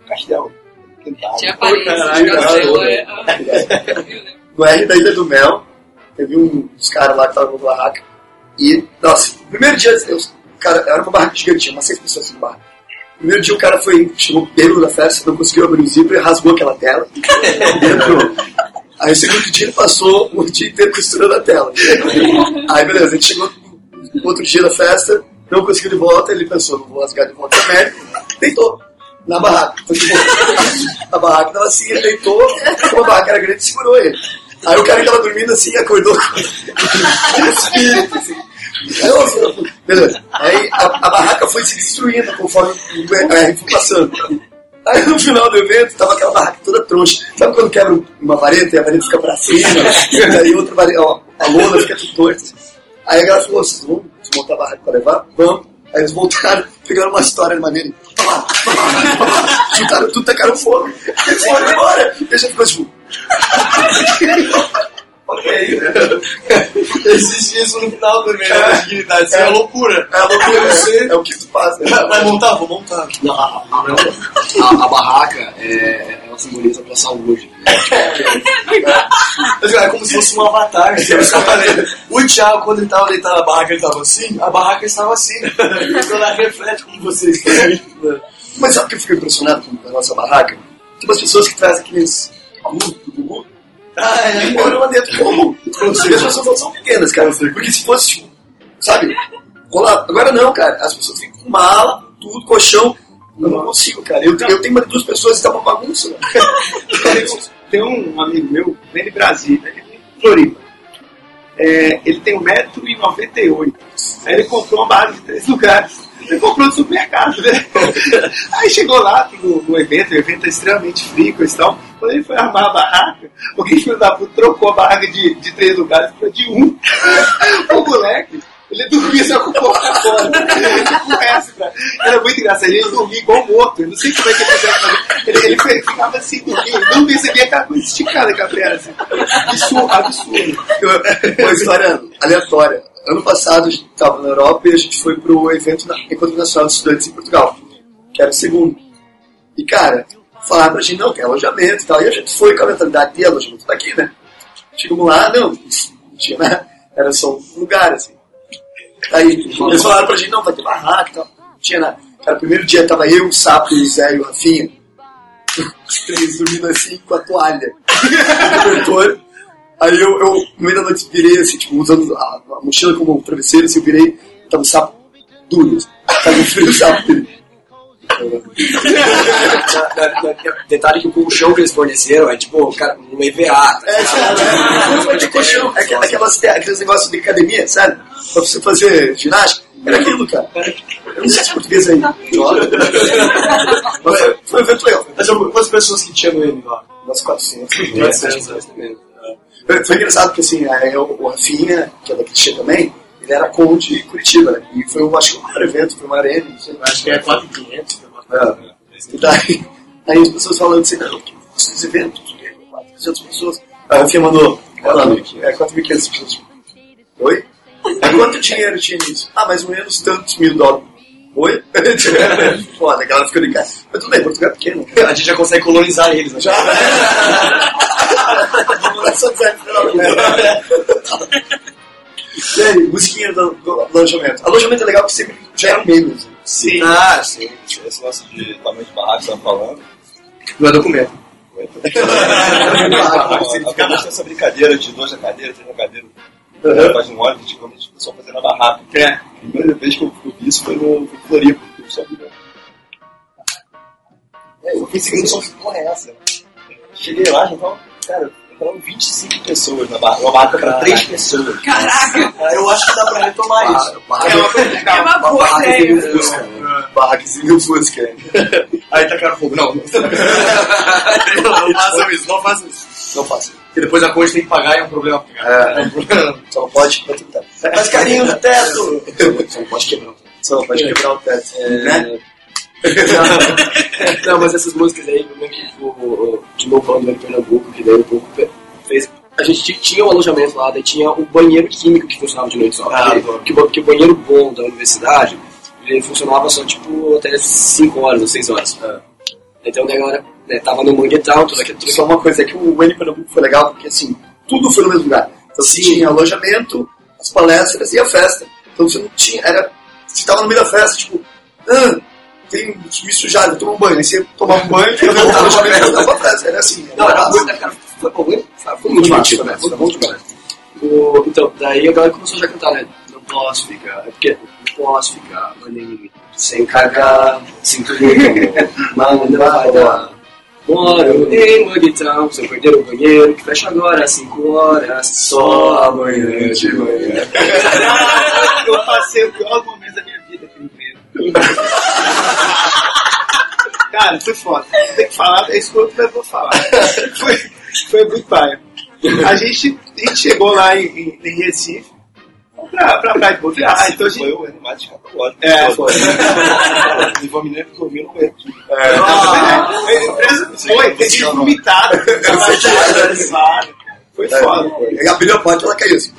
Castelo. Quintal. Tinha parede, castelo, caralho. é. No R da Ilha do Mel, teve um dos caras lá que tava no barraca. E, nossa, no primeiro dia, eu, cara, era uma barraca gigante, tinha umas seis pessoas no barraca. No primeiro dia o cara foi, chegou bêbado da festa, não conseguiu abrir o zíper e rasgou aquela tela. <laughs> Entrou. Aí o segundo dia ele passou o dia inteiro costurando a tela. Aí beleza, gente chegou no outro dia da festa, não conseguiu de volta, ele pensou, não vou rasgar de volta a merda, deitou na barraca. Foi de boa. A barraca tava assim, ele deitou, a barraca era grande, segurou ele. Aí o cara que tava dormindo assim, acordou com espírito, assim. Beleza. Aí a, a barraca foi se destruindo conforme o R foi passando. Aí no final do evento, tava aquela barraca toda troncha. Sabe quando quebra uma vareta e a vareta fica pra cima? e <laughs> aí outra vareta, ó, a lona fica tudo torta. Aí a galera falou, vocês vão desmontar a barraca pra levar? Vamos. Aí eles voltaram, pegaram uma história de maneira. Juntaram tudo, tacaram fogo. Eles foram embora. E a gente ficou tipo. <laughs> Existe isso no final também, né? Da dignidade. Isso é, uma loucura. É a loucura, Você é o que tu faz. Né? vai montar? Vou montar. Não, a, a- a- barraca, é, ela simboliza a tua saúde. né? É como se fosse um avatar. falei. O Thiago, quando ele tava deitado na barraca, ele tava assim, a barraca estava assim. Então ela reflete como você <laughs> está. Mas sabe o que eu fico impressionado com a nossa barraca? Tem umas pessoas que trazem aqueles Ah, é. e moram lá dentro como? As pessoas são pequenas, cara. Porque se fosse, tipo, sabe, rolar. Agora não, cara. As pessoas ficam com mala, tudo, colchão. Eu não consigo, cara. Eu, eu tenho mais duas pessoas e tá uma bagunça. né? <laughs> Tem um amigo meu, vem de Brasília, ele vem de Floripa. É, ele tem 1,98m. Aí ele comprou uma barra de três lugares. Ele comprou no supermercado, né? <laughs> Aí chegou lá no, no evento, o evento é extremamente frio e tal. Quando ele foi armar a barraca, alguém filho da puta trocou a barraca de, de três lugares para de um. <laughs> o moleque, ele dormia só com o porta fora. Essa, cara. Era muito engraçado. Ele dormia igual morto. Eu não sei como é que ele fazia. Ele, ele ficava assim, dormia. Ele não percebia aquela coisa esticada com a perna. Assim. Absurdo, absurdo. Uma história aleatória. Ano passado a gente estava na Europa e a gente foi pro evento na Encontro Nacional de Estudantes em Portugal, que era o segundo. E cara, falaram pra gente, não, tem alojamento e tal. E a gente foi com a mentalidade de alojamento daqui, né? Chegamos lá, não, não tinha nada, era só um lugar, assim. Aí eles falaram pra gente, não, vai ter barraca e tal. Não tinha nada. Cara, primeiro dia tava eu, o Sapo, o Zé e o Rafinha. <laughs> Os três dormindo assim com a toalha. <laughs> cobertor. Aí eu, eu, no meio da noite, virei assim, tipo, usando a, a mochila como travesseiro, assim, eu virei, tava um sapo duro, assim. tava um frio sapo dele. <laughs> Detalhe que o colchão que eles forneceram é tipo, cara, um EVA. Tá É, ligado? sabe? de colchão. É aquelas, aquelas, aqueles negócios de academia, sabe? Pra você fazer ginástica. Era aquilo, cara. Eu não sei se português aí. Mas foi, um evento legal. Mas quantas pessoas que tinha no M lá? Umas 400. É, Foi, foi engraçado porque assim, aí o, o Rafinha, que é da Cristian também, ele era com de Curitiba, né? E foi, eu acho que o maior evento, foi uma arena, não sei. Acho que é 4,500. É. E daí, aí as pessoas falando assim, não, que esses eventos, 400 pessoas. Aí o Rafinha mandou, olha lá, é 4.500 pessoas. Oi? Aí quanto dinheiro tinha nisso? Ah, mais ou menos tantos mil dólares. Oi? <laughs> Foda, a galera ficou de cara. Mas tudo bem, Portugal é pequeno. A gente já consegue colonizar eles, né? Já. <laughs> <laughs> Só dizer no final do. E musiquinha do, do alojamento. Alojamento é legal porque sempre gera memes. Sim. Ah, sim. Esse lance de tamanho de barraco que você tá falando. Não é documento. Acabou com essa brincadeira de dois na cadeira, três na cadeira. Uhum. Faz um óleo, antigamente o pessoal fazendo na barraca. É. A primeira vez que eu, que eu vi isso foi no em Floripa. Eu só vi. É, eu fiquei seguindo só que porra é essa? Cheguei lá, já tava, cara, entraram 25 pessoas na barraca. Uma barraca pra 3 pessoas. Caraca! Eu acho que dá pra retomar isso. É uma coisa. É uma boa ideia. Barracas e mil Fusca. <laughs> Aí tacaram fogo. Não, não. <laughs> não façam isso, não façam isso. Não faço. Porque depois a conta tem que pagar e é um problema pagar. É. É um problema. Só não pode quanto tá. Faz carinho no teto. Só não pode quebrar o teto. Só não pode quebrar o teto. Né? <laughs> Não, mas essas músicas aí, lembro que o, o- de novo falando do Pernambuco, que daí o pouco fez. A gente ti- tinha um alojamento lá, daí tinha o banheiro químico que funcionava de noite só. Ah, porque, o ba- porque o banheiro bom da universidade, ele funcionava só tipo até 5 horas ou 6 horas. Então daí a galera né, tava no manguetal, tudo aquilo. Só uma coisa, é que o N Pernambuco foi legal porque assim, tudo foi no mesmo lugar. Então você tinha alojamento, as palestras e a festa. Então você não tinha, era. Você tava no meio da festa, tipo, ah, tem me sujar, vou tomar um banho. Aí você tomava um banho e voltava no alojamento e voltava pra festa. Era assim. Não, era muito, cara, foi, muito- foi muito divertido, né? Foi bom demais. O- então, daí a galera começou já a cantar, né? Não posso ficar, é porque não posso ficar, maninho, sem cagar, muito, vai dar. Moro em Manguitão, se eu perder o banheiro, que fecha agora às 5 horas, só amanhã de manhã. <laughs> Eu passei o pior momento <laughs> Cara, foi foda. Tem que falar, é isso que eu vou falar. <laughs> Foi, foi muito paia. A gente, a gente chegou lá em, em, em Recife pra, pra praia de Boa Ah, então a gente. Foi o animado escatológico. É, foi. <laughs> E vou me lembrar que eu vi no banheiro. Ah, a empresa foi, tem gente vomitada. Foi foda. Abriu a porta e ela caiu assim.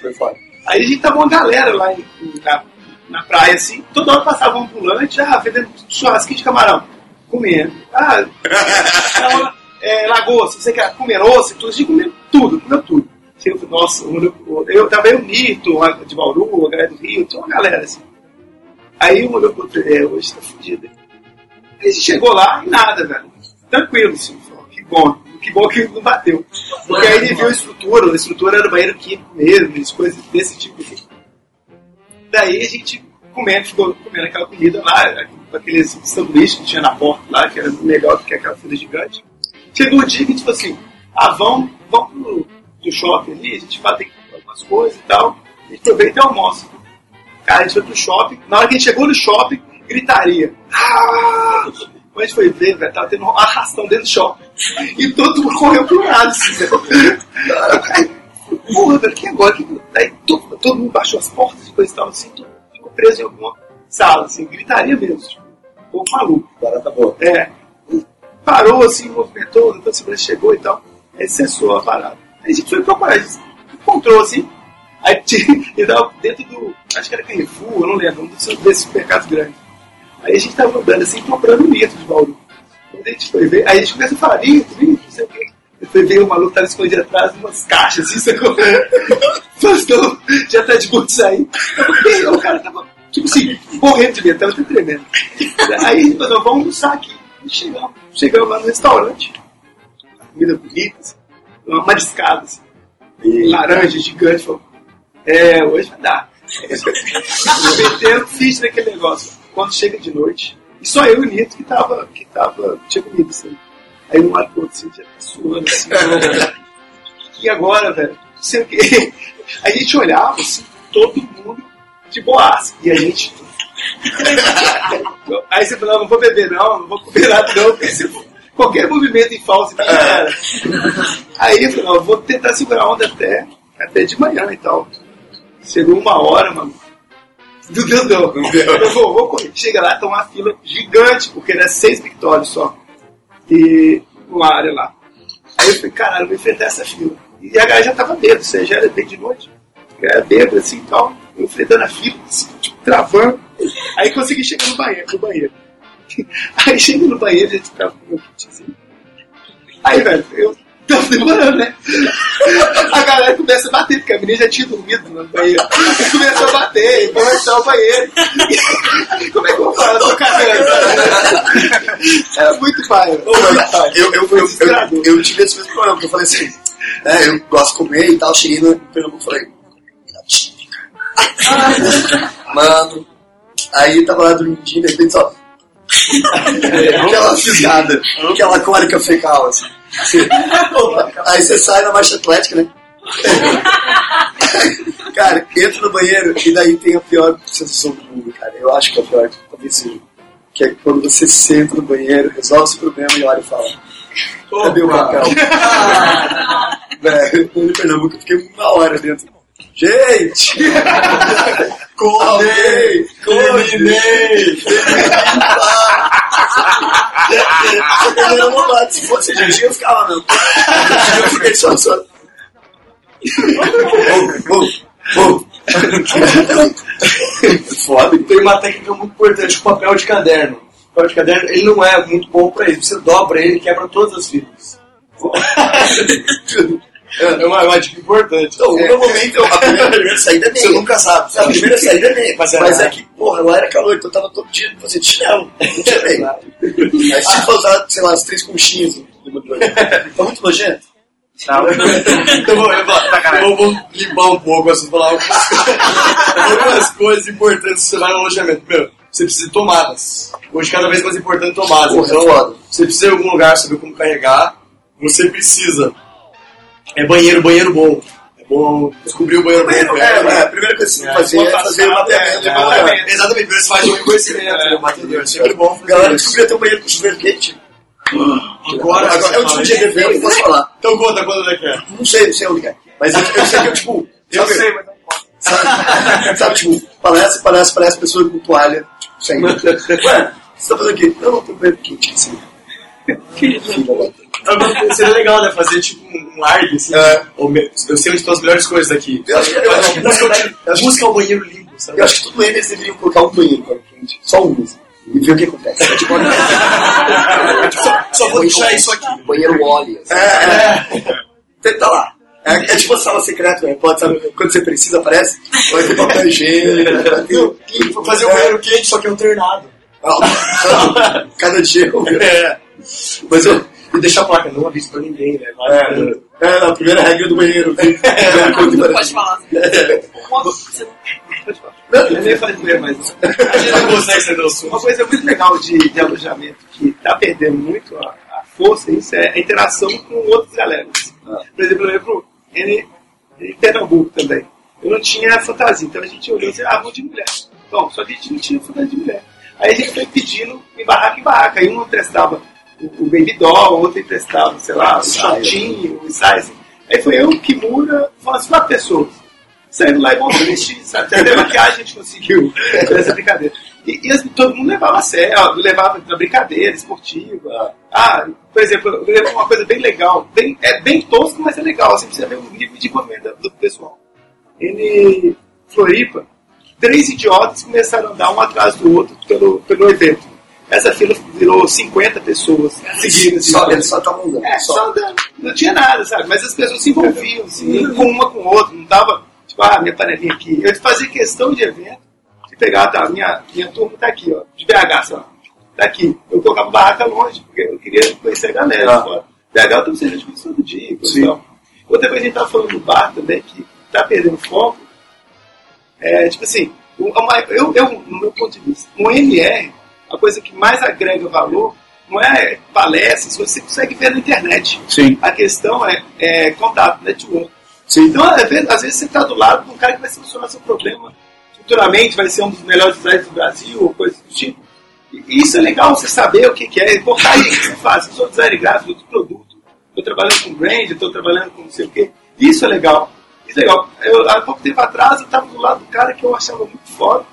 Foi foda. Aí a gente tava uma galera lá em- na, na praia, assim, toda hora passava um ambulante, ah, vendendo churrasquinho de camarão, comendo. Ah, tava, <laughs> é, lagosta, você quer comer osso, tudo, a gente comeu tudo, comeu tudo. Eu falei, Nossa, eu, eu também o Mito, a de Bauru, a galera do Rio, tinha uma galera assim. Aí um olhou pro é, hoje tá fudido. Aí a gente chegou lá e nada, velho. Tranquilo, assim, que bom, que bom que não bateu. Porque aí ele viu a estrutura, a estrutura era banheiro químico mesmo, as coisas desse tipo. Assim. Daí a gente comendo, ficou comendo aquela comida lá, aqueles sanduíches que tinha na porta lá, que era melhor do que aquela fila gigante. Chegou o dia que falou assim, ah, vamos, vamos pro, pro shopping ali, a gente vai ter que comprar algumas coisas e tal, a gente aproveita e almoça. Cara, a gente foi pro shopping, na hora que a gente chegou no shopping, gritaria. Ah! Quando a gente foi ver, velho, tava tendo um arrastão dentro do shopping. E todo mundo correu pro lado, assim. Aí, <laughs> Porra, velho, que agora? Que... Aí todo, todo mundo baixou as portas e coisa e tal, assim, todo mundo ficou preso em alguma sala, assim, gritaria mesmo, tipo, um pouco maluco. Agora tá bom. É. Parou assim, movimentou, depois a segurança chegou e tal. Aí cessou a parada. Aí a gente foi procurar, a gente encontrou assim. Aí tinha, <laughs> e tava dentro do. Acho que era Carrefour, eu não lembro, um desses, desses supermercados grandes. Aí a gente tava andando assim, comprando litro de Bauru. Quando a gente foi ver, aí a gente começa a falar, litro, litro, não sei o quê. Fui ver o maluco tava escondido atrás de umas caixas, assim, sacou? Pastor, já tá de boa sair. O cara tava, tipo assim, morrendo de medo, tava até tremendo. Aí falou, vamos almoçar aqui. E chegamos, chegamos lá no restaurante. Comida bonita, assim, uma mariscada, assim. E laranja gigante, falou, é, hoje vai dar. <laughs> Metendo ficha naquele negócio. quando chega de noite, e só eu e o Nito que tava, que tava, tinha comido, assim. No ar outro, assim, já tá suando, assim. e agora, velho? Não sei o quê. <laughs> A gente olhava, assim, todo mundo de boas. E a gente. <laughs> Aí você falava, não vou beber não, não vou comer nada não, porque se qualquer movimento em falso já era. Aí eu eu vou tentar segurar a onda até, até de manhã e tal. Chegou uma hora, mano. Não deu, não. Eu vou, vou correr. Chega lá, tá uma fila gigante, porque era seis victórios só. E uma área lá. Aí eu falei, caralho, vou enfrentar essa fila. E a galera já tava ou seja, já era bem de noite. Era bêbado assim e tal. Eu enfrentando a fila, assim, tipo, travando. Aí consegui chegar no banheiro. No banheiro. <laughs> Aí chego no banheiro, a gente kitzinho. Aí, velho, eu tava demorando, né? A galera começa a bater, porque a menina já tinha dormido no banheiro. E começou a bater, e começou o banheiro. <laughs> Como é que eu vou falar? Eu tô cagando. Era muito pai. Eu, eu, eu, eu, eu tive esse mesmo problema, porque eu falei assim, né, eu gosto de comer e tal, cheguei no Pernambuco e falei. Mano, aí tava lá dormindo, de repente só. aquela fisgada, aquela cólica fecal, assim. Você- aí você sai na marcha atlética, né? <laughs> cara, entra no banheiro e daí tem a pior sensação do mundo, cara. Eu acho que é a pior, talvez seja. Que é quando você senta no banheiro, resolve esse problema e olha e fala. Cadê o papel? <laughs> Velho, no Pernambuco eu fiquei uma hora dentro. Gente! <laughs> Colei! Eu não bate. Se fosse gente, eu ficava, não. Eu fiquei só, só. Foda. Tem uma técnica muito importante, o papel de caderno. O papel de caderno, ele não é muito bom pra isso. Você dobra ele e quebra todas as fitas. <laughs> É uma, é uma dica importante. Então, no momento, a primeira, <laughs> a primeira saída é meia. Você nunca sabe. A primeira saída é meia. Mas Mas, é- é que, porra, lá era calor, então eu tava todo dia fazendo chinelo. Não tinha meia. Aí se for usar, sei lá, as três conchinhas do demolidor. <laughs> Tá muito nojento? Então, eu vou, eu vou, eu vou limpar um pouco essas palavras. <laughs> Algumas coisas importantes você vai no alojamento. Meu, você precisa de tomadas. Hoje, cada vez mais importante tomadas. Porra, é Então, foda. você precisa em algum lugar saber como carregar. Você precisa. É banheiro, banheiro bom. É bom descobrir o banheiro Banheiro, bom. é, é, a primeira coisa que você tem que fazer é fazer o mapeamento É. Exatamente, você faz um reconhecimento, né, Matador? É sempre bom. Galera descobriu até um banheiro com chuveiro quente. Agora, Agora, é o tipo de evento que eu posso falar. Então conta quando é que é. Não sei, não sei onde é. Mas eu, eu sei que eu, tipo. <laughs> Eu sabe- sei, mas não posso. Sabe, tipo, palestra, palestra, palestra, pessoa com toalha, tipo, saindo. Ué, você tá fazendo o quê? Não, não, tô banheiro quente, assim. Então, Seria legal, né? Fazer tipo um largue, assim. É. Eu sei onde estão as melhores coisas daqui. Eu acho que- eu acho que- Busca o- Busca o banheiro limpo, sabe? Eu acho que todo eles deveriam colocar um banheiro água quente. Só um, assim, e ver o que acontece. É tipo, Só, só vou deixar isso aqui. Banheiro óleo. é, é. Tenta lá. É, é tipo a sala secreta, né? Pode, sabe, quando você precisa, aparece. Vai ter papel higiênico. fazer um banheiro quente, só que alternado. Ah, Cada dia eu É. Mas eu. E deixar a placa, não avisa pra ninguém, né? Vai, É, é a primeira regra do banheiro. <laughs> Não pode falar. <laughs> Não, eu nem falei com mas <laughs> A gente não consegue ser do uma coisa muito legal de, de alojamento que está perdendo muito a, a força, isso é a interação com outras galeras. Por exemplo, eu lembro em, em Pernambuco também. Eu não tinha fantasia, então a gente olhou e disse, ah, vou de mulher. Bom, só que a gente não tinha fantasia de mulher. Aí a gente foi pedindo em barraca em barraca. Aí um emprestava o, o baby doll, outro emprestava, sei lá, o shortinho, o assim. Aí foi eu, Kimura, umas quatro pessoas. Saindo lá e sabe? Até maquiagem a gente conseguiu essa brincadeira. E, e as- todo mundo levava a sério, levava na brincadeira esportiva. Ah, por exemplo, eu uma coisa bem legal, bem, é bem tosco, mas é legal, assim, você vê o nível de envolvimento do pessoal. Ele, Floripa, três idiotas começaram a andar um atrás do outro pelo, pelo evento. Essa fila virou 50 pessoas seguindo. assim, Só, eles só estavam andando. é, só andando. Não tinha nada, sabe? Mas as pessoas se envolviam, assim, com uma com outra. Não dava, tipo, ah, minha panelinha aqui. Eu fazia questão de evento de pegar, tá, minha, minha turma tá aqui, ó, de BH, lá. Tá aqui. Eu colocava barraca longe, porque eu queria conhecer a galera. Ah. fora. BH eu tô sendo conhecer todo dia. e tal. Outra coisa que a gente tava falando do bar também, que tá perdendo foco, é, tipo assim, O- uma- Eu, eu, no meu ponto de vista, um MR, a coisa que mais agrega valor não é palestras, você consegue ver na internet. Sim. A questão é, é contato, network. Sim. Então, às vezes, às vezes você está do lado de um cara que vai solucionar seu problema. Futuramente vai ser um dos melhores designers do Brasil, ou coisa do tipo. E isso é legal, você saber o que, que é. Contar aí o que você faz. Eu sou designer gráfico de produto. Estou trabalhando com brand, estou trabalhando com não sei o quê. Isso é legal. Isso é legal. Eu, há pouco tempo atrás, eu estava do lado do cara que eu achava muito foda.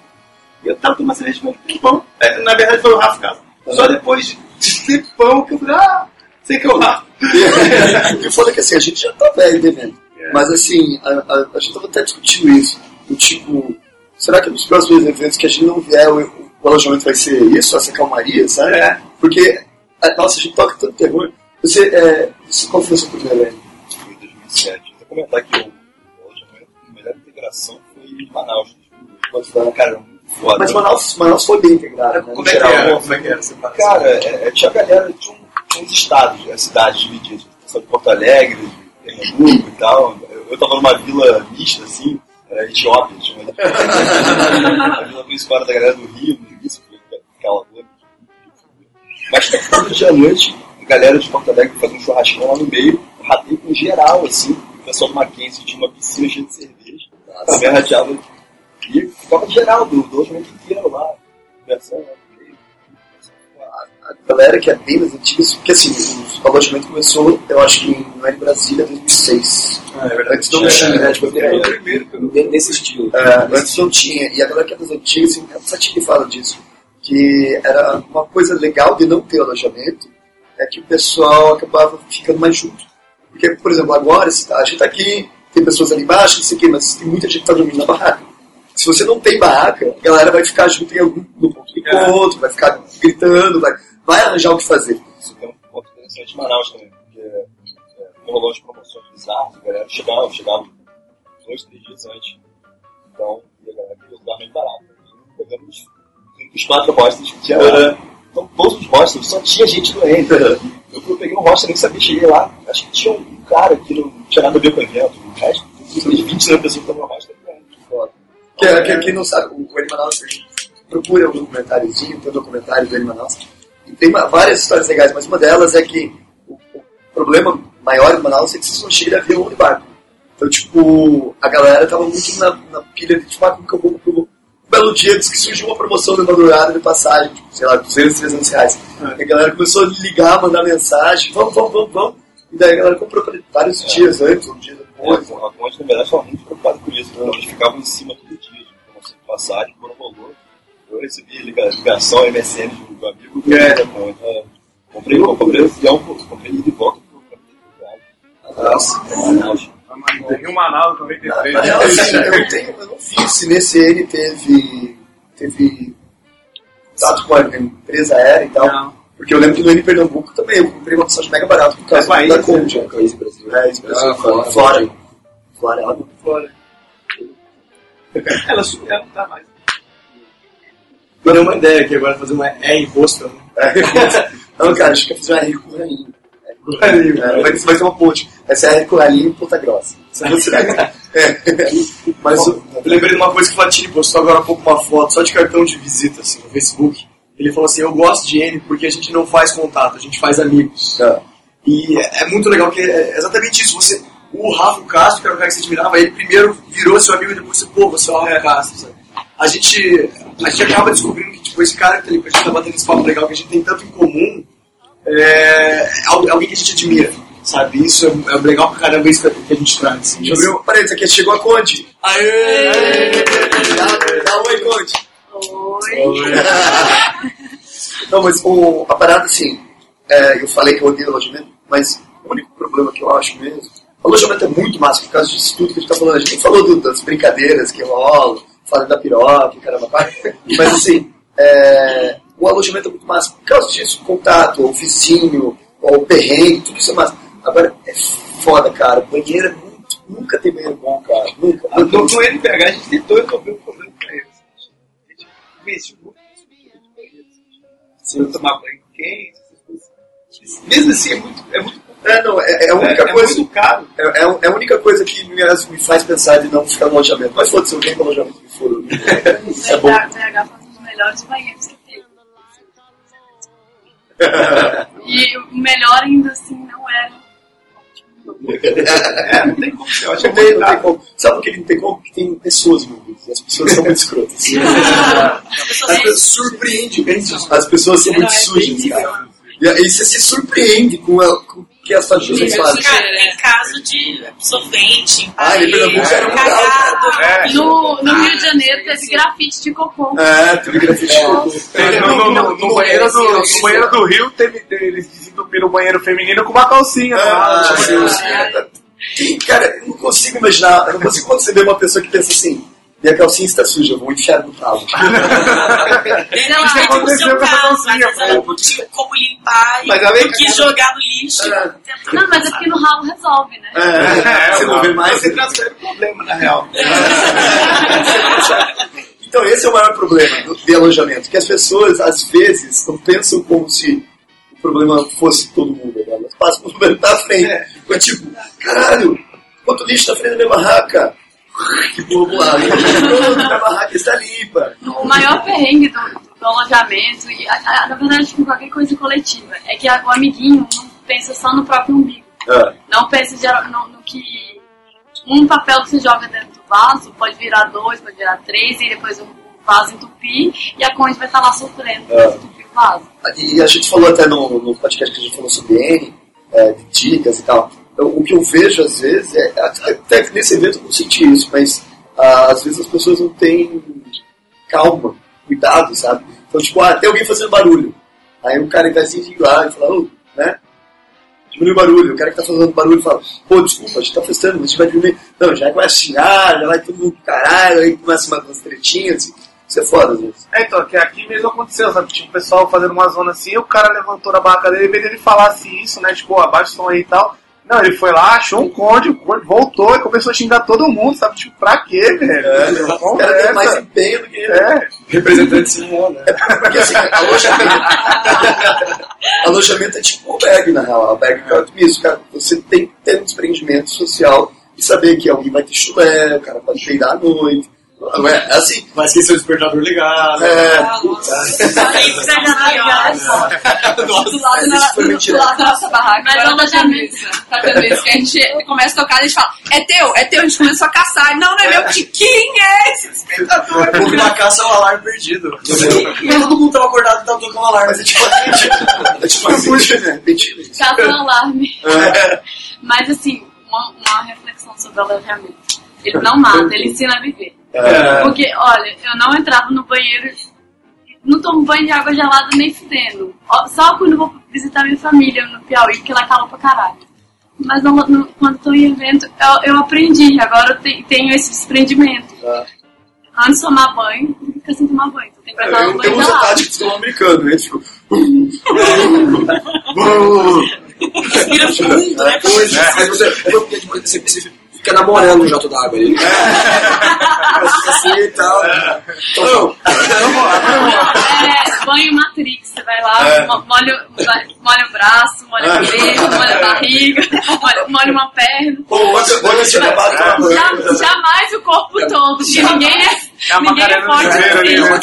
E eu estava tomando cerveja com tempão. É, na verdade, foi o Rafa Casa. Só depois de, <laughs> tempão que eu falei, ah, sei que é o Rafa. <laughs> o que foda é que assim, a gente já tá velho devendo. Mas assim, a, a, a gente tava até discutindo isso. Do tipo, será que nos próximos eventos que a gente não vier, o, o alojamento vai ser isso, essa calmaria, sabe? É. Porque, a- nossa, a gente toca tanto terror. Você, é, você- qual foi o seu primeiro evento? Foi em 2007. Vou comentar que o o alojamento com melhor integração foi em Manaus. Pode falar. Cara, muito foda. Mas Manaus, Manaus foi bem integrado, né? Como é que No geral. era? Como é que era? Fala assim. Cara, é, é, tinha galera, tinha, um, uns estados, as cidades divididas. Pessoal de Porto Alegre, de Pernambuco e tal. Eu, eu tava numa vila mista, assim, era Etiópia, tinha uma, <laughs> a vila principal era da galera do Rio, no início, aquela rua. Mas todo dia à noite, a galera de Porto Alegre fazia um churrascão lá no meio, ratei com geral, assim, o pessoal do Mackenzie tinha uma piscina cheia de cerveja, também rateava, e ficava geral, do, do alojamento inteiro lá, conversando no meio. a galera que é bem mais antiga, porque assim, o alojamento começou, eu acho que em lá em Brasília, em 2006. Antes não tinha, né? Tipo, É, o primeiro desse estilo. É, antes não tinha. E a galera que é das antigas, assim, a Satine fala disso. Que era uma coisa legal de não ter alojamento, é que o pessoal acabava ficando mais junto. Porque, por exemplo, agora tá- a gente tá aqui, tem pessoas ali embaixo, não sei o quê, mas tem muita gente que tá dormindo na barraca. Se você não tem barraca, a galera vai ficar junto em algum no ponto de encontro, vai ficar gritando, vai, vai arranjar o que fazer. Isso tem um ponto interessante em Manaus também, porque é, rolou as promoções bizarras, a galera chegava, chegava dois, três dias antes. Então, e a galera queria lugar mais barato. Pegamos os quatro hostels que tinha lá. Então, todos os hostels só tinha gente doente. Eu, eu peguei um hostel, nem sabia, cheguei lá, acho que tinha um cara que não tinha nada a ver com o evento. O resto, uns 20 pessoas que estavam no hostel. Foda. Que, que, quem não sabe, o, o Eli Manaus, procura um documentáriozinho, tem um documentário do Eli Manaus. E tem uma- várias histórias legais, mas uma delas é que o, o problema maior em Manaus é que vocês não chegam de avião ou de barco. Então, tipo, a galera tava muito na, na pilha de, tipo, ah, como que eu vou pro um belo dia, disse que surgiu uma promoção de madrugada de passagem, tipo, sei lá, 200, 300 reais. E a galera começou a ligar, mandar mensagem, vamos, vamos, vamos, vamos. E daí a galera comprou vários dias antes, um dia depois. A Conte, na verdade, estava muito preocupado com isso. Então, eles ficavam em cima todo passagem, quando rolou. Eu recebi liga- ligação, MSN de um amigo do É. Conte. É, Comprei, comprei avião, pô, comprei ida e volta pro Nossa. Manaus. Rio Manaus 93. Na real, assim, eu, tenho, eu não vi se nesse N teve, teve contato com a empresa aérea e tal. Não. Porque eu lembro que no N Pernambuco também eu comprei uma passagem mega barata por causa É país, da né? Conde. É, País Brasil. É, Brasil, Ah, fora. Flora. <laughs> Ela, su- ela não tá mais. Eu dei uma ideia aqui agora, fazer uma R rosto. <laughs> É. Não, cara, acho que eu fiz uma R com rainho. É, vai, vai ter uma ponte. Essa é R com rainho e Ponta Grossa. É. <laughs> Mas o- Eu lembrei de uma coisa que o Platini postou agora há pouco uma foto, só de cartão de visita, assim, no Facebook. Ele falou assim, eu gosto de N porque a gente não faz contato, a gente faz amigos. É. E é, é muito legal, porque é exatamente isso. Você, o Rafa Castro, que era o cara que você admirava, ele primeiro virou seu amigo e depois você, pô, você é o Rafa Castro, sabe? A gente, a gente acaba descobrindo que, tipo, esse cara que tá ali, que a gente tá batendo esse papo legal, que a gente tem tanto em comum, é, é al- alguém que a gente admira, sabe? Isso é, é legal pra caramba isso que a gente traz. Assim. Deixa eu ver. Peraí, isso aqui chegou a Conde. Aê! Dá, dá um oi, Conde. Não, mas o, a parada, assim, é, eu falei que eu odeio alojamento, mas o único problema que eu acho mesmo, o alojamento é muito massa por causa disso tudo que a gente tá falando. A gente falou do- das brincadeiras que rolam, fala da piroca, caramba, pai. Mas assim, é, o alojamento é muito massa por causa disso, o contato, o vizinho, o perrengue, tudo isso é massa. Agora, é foda, cara, banheiro é muito, nunca tem banheiro bom, cara, nunca. No, no, no NPH a gente tentou resolver o problema pra eles. A gente investiu muito nisso, Se eu tomar banho quente, essas coisas. Mesmo assim, é muito. É, muito, É, não, é, é a única é, é coisa. muito caro. É, é, é a única coisa que me, me faz pensar de não ficar no alojamento. Mas foda-se, eu venho no alojamento que for, <laughs> É bom. O BH faz um dos melhores banheiros que tem. <laughs> E o melhor ainda assim não era. É, não tem como ser. Eu acho que Não tem, não tem como. Sabe por que não tem como? Porque tem pessoas envolvidas. As pessoas são muito escrotas. <laughs> As pessoas surpreendem. As pessoas são muito sujas, cara. E aí você se surpreende com, a, com que as pessoas fazem. Cara, tem caso de solvente, Ah, era moral, cagado. É. No, no Rio de Janeiro teve grafite de cocô. É, teve grafite de cocô. Teve No, no, no, no banheiro do, no banheiro do Rio, teve, teve- eles desentupiram o banheiro feminino com uma calcinha. Ah, né? assim, Quem- Cara, eu não consigo imaginar, eu não consigo conceber uma pessoa que pensa assim, minha calcinha está suja, eu vou enfiar no ralo. Depende lá, do seu aconteceu com essa caso, vezes eu não tinha como limpar e Mas ela eu quis jogar no lixo. É. Não, mas é porque no ralo resolve, né? É, você não vê mais. Você transfere o problema, na real. <laughs> Então esse é o maior problema do, de alojamento, que as pessoas às vezes não pensam como se o problema fosse todo mundo, né? elas passam o problema na frente. Mas tipo, caralho, quanto lixo na frente da minha barraca? Que bobo lá, pronto, minha barraca está limpa. O maior perrengue do, do alojamento, e a- a- na verdade com qualquer coisa coletiva, é que a- o amiguinho não pensa só no próprio umbigo. Ah, Não pensa geral- no, no que um papel que você joga dentro do vaso pode virar dois, pode virar três, e depois o vaso entupir, e a Conde vai estar lá sofrendo É. entupir o vaso. E a gente falou até no, no podcast que a gente falou sobre N, é, de dicas e tal. Eu- o que eu vejo às vezes é. Até nesse evento eu não senti isso, mas ah, às vezes as pessoas não têm calma, cuidado, sabe? Então, tipo, ah, tem alguém fazendo barulho. Aí o cara vai assim ir lá e fala, ô, né? Diminui o barulho. O cara que tá fazendo barulho fala, pô, desculpa, a gente tá festando, a gente vai diminuir. Não, já começa a xingar, já vai todo mundo caralho, aí começa uma- umas tretinhas. Isso é foda às vezes. É, então, que aqui mesmo aconteceu, sabe? Tipo, o pessoal fazendo uma zona assim, o cara levantou na barraca dele, em vez dele falasse isso, né? Tipo, abaixa o som aí e tal. Não, ele foi lá, achou um conde, o conde voltou e começou a xingar todo mundo, sabe? Tipo, pra quê, velho? É, o cara tem mais empenho do que ele. É, Representante Simão, né? Porque assim, alojamento, alojamento é tipo um albergue, na real. Albergue é tudo isso, cara. Você tem que ter um desprendimento social e saber que alguém vai ter chulé, o cara pode peidar à noite. É assim. Vai esquecer o despertador ligado. É, Quem quiser já pior. Do lado, na, da nossa barraca. Mas não mesmo. isso. Tá tendo isso. Que a gente começa a tocar e a gente fala, é teu, é teu. A gente começou a caçar. Não, não é meu. De quem é esse despertador? Houve uma caça ao alarme perdido. E todo mundo tava acordado e tava tocando alarme. mas é tipo assim, é tipo assim, né? Mentira. Caso um alarme. É. Mas assim, uma, uma reflexão sobre o alojamento. Ele não mata, ele ensina a viver. É. Porque, olha, eu não entrava no banheiro, não tomo banho de água gelada nem fudendo. Só quando eu vou visitar minha família no Piauí, porque lá é calor pra caralho. Mas no- no- quando estou em evento, eu, eu aprendi, agora eu te- tenho esse desprendimento. Ah. Antes de tomar banho, fica sem tomar banho. Então tem que Eu tenho banho gelado. táticos que são americanos, <laughs> eles ficam. Respira fundo, né? Porque depois você, você fica namorando o jato d'água ali. Fica assim e tal. Então, É, banho Matrix, você vai lá, mo- molha, molha o braço, molha a cabeça, molha a barriga, <laughs> molha, molha uma perna. Pô, pra banho. Já- jamais o corpo todo, porque ninguém é, É a ninguém é forte assim. uma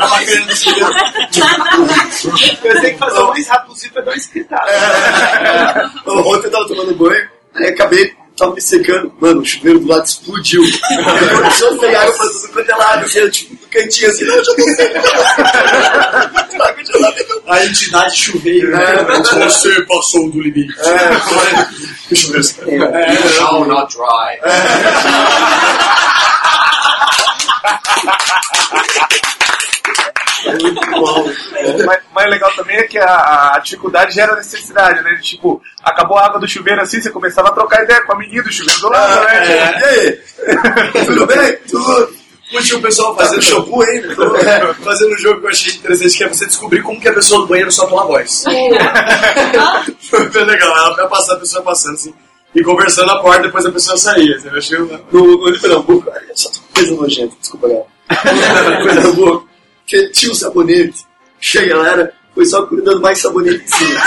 é uma querendo decidir. <laughs> Eu tenho que fazer o mais rápido possível pra dar uma escritada. <laughs> Ontem eu tava tomando banho, aí acabei, tava me secando. Mano, o chuveiro do lado explodiu. A sair água pra tudo quanto é lado, assim, eu, tipo, no cantinho assim, não, eu já tô seco. <laughs> A entidade chuveiro. né? Você passou do limite. O chuveiro se Shall not dry. <laughs> O mais, o mais legal também é que a, a dificuldade gera necessidade, né? Tipo, acabou a água do chuveiro assim, você começava a trocar ideia com a menina do chuveiro do lado, né? E aí? <laughs> Tudo bem? Tudo. Tinha o pessoal Fazendo fazendo shampoo ainda? <laughs> É, fazendo um jogo que eu achei interessante, que é você descobrir como que a pessoa do banheiro solta uma voz. <laughs> Foi bem legal, ela vai passando, a pessoa passando assim, e conversando na porta, depois a pessoa saía. Assim, eu achei. No, no Pernambuco, só coisa nojenta, desculpa, galera. No Pernambuco, tinha um sabonete, que a galera foi só cuidando mais sabonete em <laughs> cima.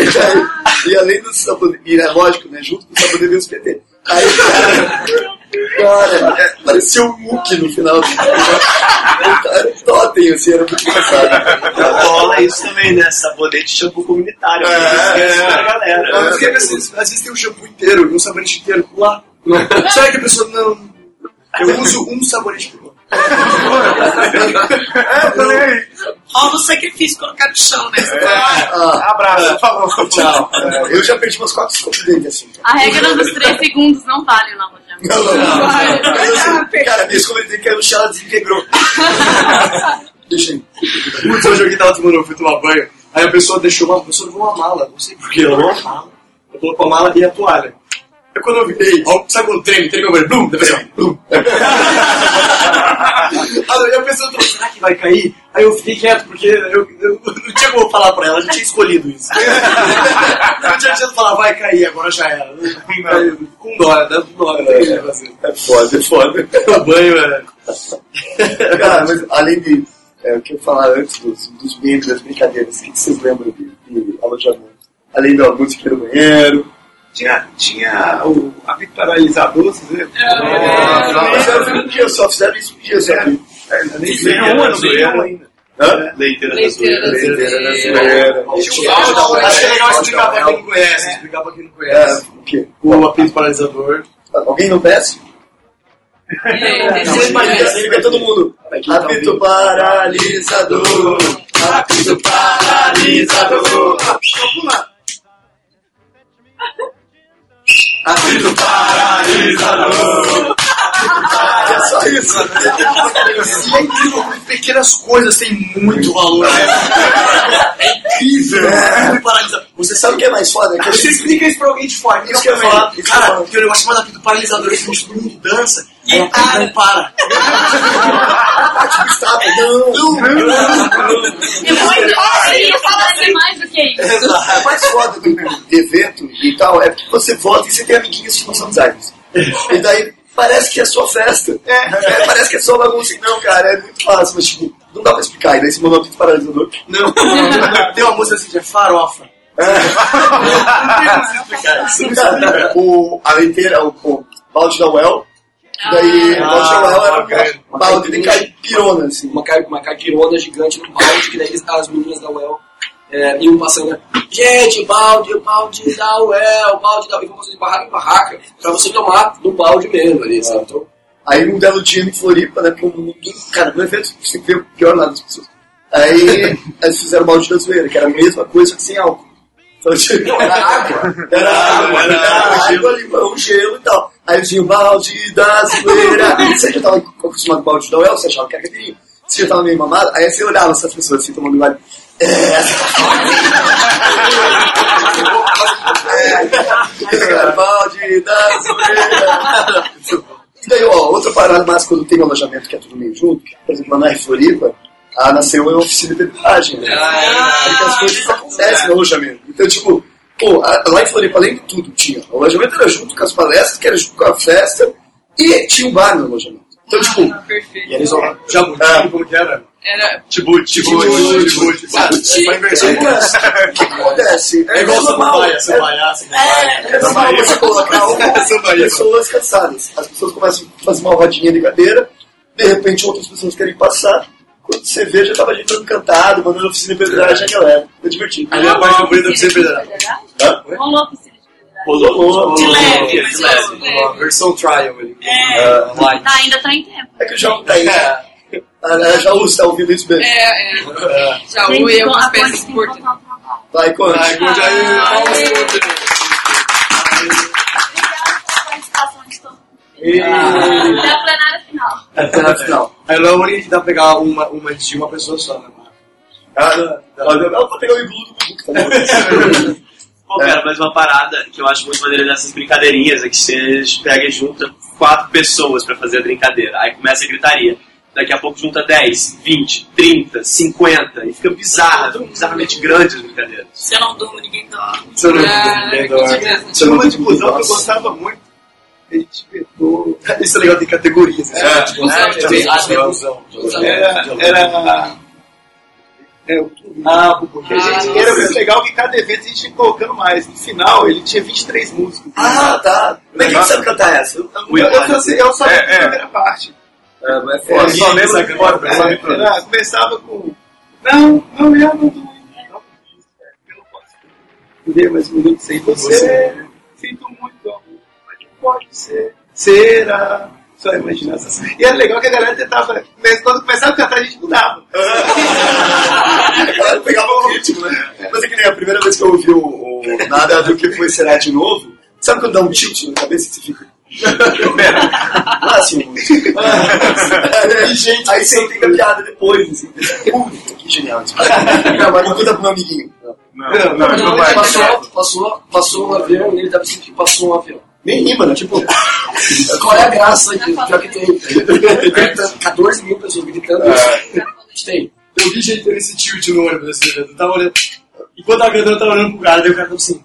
e, aí, e além do sabonete, e é lógico, né, junto com o sabonete veio os PT. Aí, cara, Cara, é, parecia um Hulk no final. Era um totem, assim, era muito engraçado. Rola isso também, né? Sabonete shampoo comunitário. É, Esquece da galera. Mas porque, assim, às vezes tem um shampoo inteiro, um sabonete inteiro lá. Sabe que a pessoa não. Eu uso um sabonete por. É, eu falei aí. Rola o sacrifício colocar no chão, né? Ah, Abraço, falou. tchau. É, eu já perdi umas quatro escovas de dente, assim. A regra dos 3 segundos não vale na loja. Não, não, não. Mas, assim, cara, minha escova de dente caiu no chão, ela desintegrou. Deixa aí. Putz, hoje alguém tava tomando, eu fui tomar banho. Aí a pessoa deixou uma, a pessoa levou uma mala, não sei porquê, ela levou uma mala. Eu colocou a mala e a toalha. Aí quando eu virei, ó, sabe quando treme, treme meu banho, blum, depois assim, blum. Aí a pessoa falou, será que vai cair? Aí eu fiquei quieto, porque eu, eu não tinha como falar pra ela, eu já tinha escolhido isso. <laughs> Eu não tinha de falar, vai cair, agora já era. Aí, Com dó, né? dando dó, né? É foda, é foda. O banho é... <laughs> Cara, mas além de é, o que eu falar antes dos, dos memes, das brincadeiras, o que vocês lembram de, de alojamento? Além da música no banheiro. Tinha, tinha o apito paralisador, vocês lembram? Mas eu vi um dia só, fizeram isso um dia só. É, nem sei um ano, um ainda. Hã? Leiteira da zoeira. Leiteira da zoeira. um acho que é legal explicar pra quem não conhece, explicar pra quem não É, conhece. o quê? O apito paralisador. Alguém não? É, você vê todo mundo. Apito paralisador. Apito paralisador. Apito paralisador. É só isso. E é incrível como pequenas coisas têm muito valor. né? É incrível. É. Você sabe o que é mais foda? É que Você explica isso pra alguém de fora. Isso que eu ia falar. Que eu ia Cara, falar. tem um negócio chamado apito paralisador. Esse bicho todo mundo dança. E aí para. não para. tipo, está, não, não, É muito. Eu ia fazer mais do que isso. A mais foda do, do evento e tal é porque você volta e você tem amiguinhos que não são designers. E daí parece que é sua festa. É, parece que é sua bagunça. Não, cara, é muito fácil, mas tipo, não dá pra explicar. E daí você mandou um apito paralisador. Não. <laughs> Tem uma música assim que é farofa. Cara, o, a leiteira, o, o balde da Well. Daí, o balde da Well era um balde de caipirona, assim. uma, ca- uma caipirona gigante no balde, que daí as meninas da UEL é, iam passando, né? gente, balde, balde da UEL, balde da UEL, e de barraca em barraca, pra você tomar no balde mesmo ali, sabe? Então, Aí um belo dia em Floripa, né? Porque ninguém, cara, no evento você vê o pior lado das pessoas. Aí <laughs> eles fizeram o balde da zoeira, que era a mesma coisa, só que sem álcool. Então, tipo, <laughs> era água. Era água, era água, limão, gelo e tal. Aí tinha o balde da zoeira. <laughs> Você já tava acostumado com o balde da UEL, você achava que era caipirinha. Você já tava meio mamado, aí você olhava essas pessoas assim, tomando gole. É, é, balde da zoeira. E daí, ó, outra parada mais quando tem um alojamento que é tudo meio junto, que, por exemplo, lá na Floripa, a nasceu uma oficina de pedagem, né? Porque as coisas acontecem no alojamento. Então, tipo, pô, a- lá em Floripa, além de tudo, tinha. O alojamento era junto com as palestras, que era junto com a festa, e tinha um bar no alojamento. Então, tipo, Ah, perfeito. e eles vão Jabuti, como que era? Era Tibuti, tibuti. Tibuti. Foi inversão. Tipo, o que acontece? É igual normal, samambaia, é- samambaia, samambaia. É normal você colocar <laughs> pessoas cansadas. As pessoas começam a fazer uma rodinha de cadeira, de repente outras pessoas querem passar. Quando você vê, já tava gente todo cantado, mandando oficina de pedragem a galera. Foi divertido. Ali é a parte pra você Oficina de? Hã? Rolou oficina de federal. Rolou. De leve, mas De leve. Uma versão trial ali. É, Light. Tá, ainda tá em tempo. é que o João tá aí. É. A Jaú está ouvindo isso bem. É, é. Já Gente, ouvi algumas peças trabalho. Vai, Conde. Ai, Conde, aí, Ah, vamos, é. Conde. Obrigada pela participação de todos. Até a plenária final. Até na final. Aí não é a única que dá pra pegar uma, uma de uma pessoa só, né? Ah, não. Ela ela vai pegar o iglu do. Pô, cara, mas uma parada que eu acho muito maneira dessas brincadeirinhas é que vocês pegam e juntam quatro pessoas pra fazer a brincadeira. Aí começa a gritaria. Daqui a pouco junta 10, 20, 30, 50 e fica bizarra, bizarramente grande as brincadeiras. Se eu não durmo, ninguém dorme. Você não Ah, ninguém com dorme. Você Tinha não uma de busão que eu gostava muito. A gente vetou. <laughs> Isso é legal, tem categorias. É, tipo, busão, é, tipo, busão. busão, busão. Era. era É, o. Ah, o Que a gente, era muito legal que cada evento a gente ia colocando mais. No final, ele tinha 23 músicos. Ah, tá. Mas quem sabe cantar essa? Eu, Eu, eu, eu, só- eu É, da é. primeira parte. É, mas é É. Só cantar, só É, lembro era- começava com. Não, não, eu não tô. Eu não posso mais um minuto sem você. Sinto muito amor, mas não pode ser. Será? Só imaginação. E era legal que a galera tentava. mas Quando começava a cantar, a gente mudava. Pegava o ritmo, né? Mas é que nem a primeira vez que eu ouvi o, o Nada do que foi será de novo, sabe quando dá um tilt na cabeça e você fica. Ah, <laughs> assim, aí, gente, aí você entende a piada depois, assim. Que genial. Não, mas não conta pro meu amiguinho. Não, não, não, Não, vai. passou, passou, passou um avião e ele dá pra sentir que passou um avião. Nem rima, né? Tipo, Qual é a graça aqui? Pior que tem. Tem 14 mil pessoas gritando isso. A gente tem. Eu vi gente tendo esse tilt no ônibus nesse evento. Eu tava olhando. Enquanto tava cantando, eu tava olhando pro cara, daí o cara tava assim.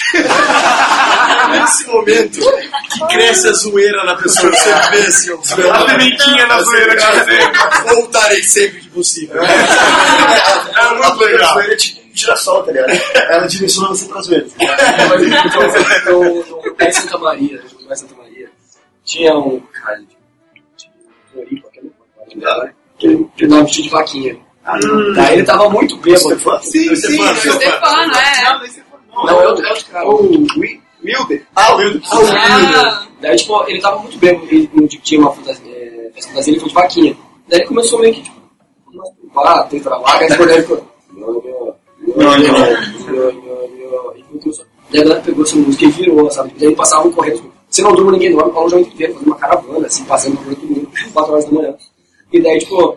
<laughs> Nesse momento que cresce a zoeira na pessoa, você vê assim, ó, A pimentinha na zoeira que você Voltarei sempre que possível. é muito legal. A zoeira é tipo um girassol, tá ligado? Ela direciona você pra zoeira. Então, no, pé de Santa Maria, no pé de Santa Maria, tinha um cara de de Floripa, que eu ele dava vestido de vaquinha. Daí ele tava muito bêbado. Sim, sim. Stefano, é. Não, é outro, é cara. O Wi- Wilder. Ah, o Wilder. Ah, Daí, tipo, ele tava muito bêbado, ele não tinha uma fantasia, é, fantasia, ele foi de vaquinha. Daí ele começou meio que, tipo, pá, tenta na vaca, aí quando ele ficou... E começou. Daí a galera pegou essa música e virou, sabe? Daí passavam correndo, tipo, você não durma ninguém dorme, o Paulo João inteiro, fazendo uma caravana, assim, passando por todo mundo, 4 horas da manhã. E daí, tipo,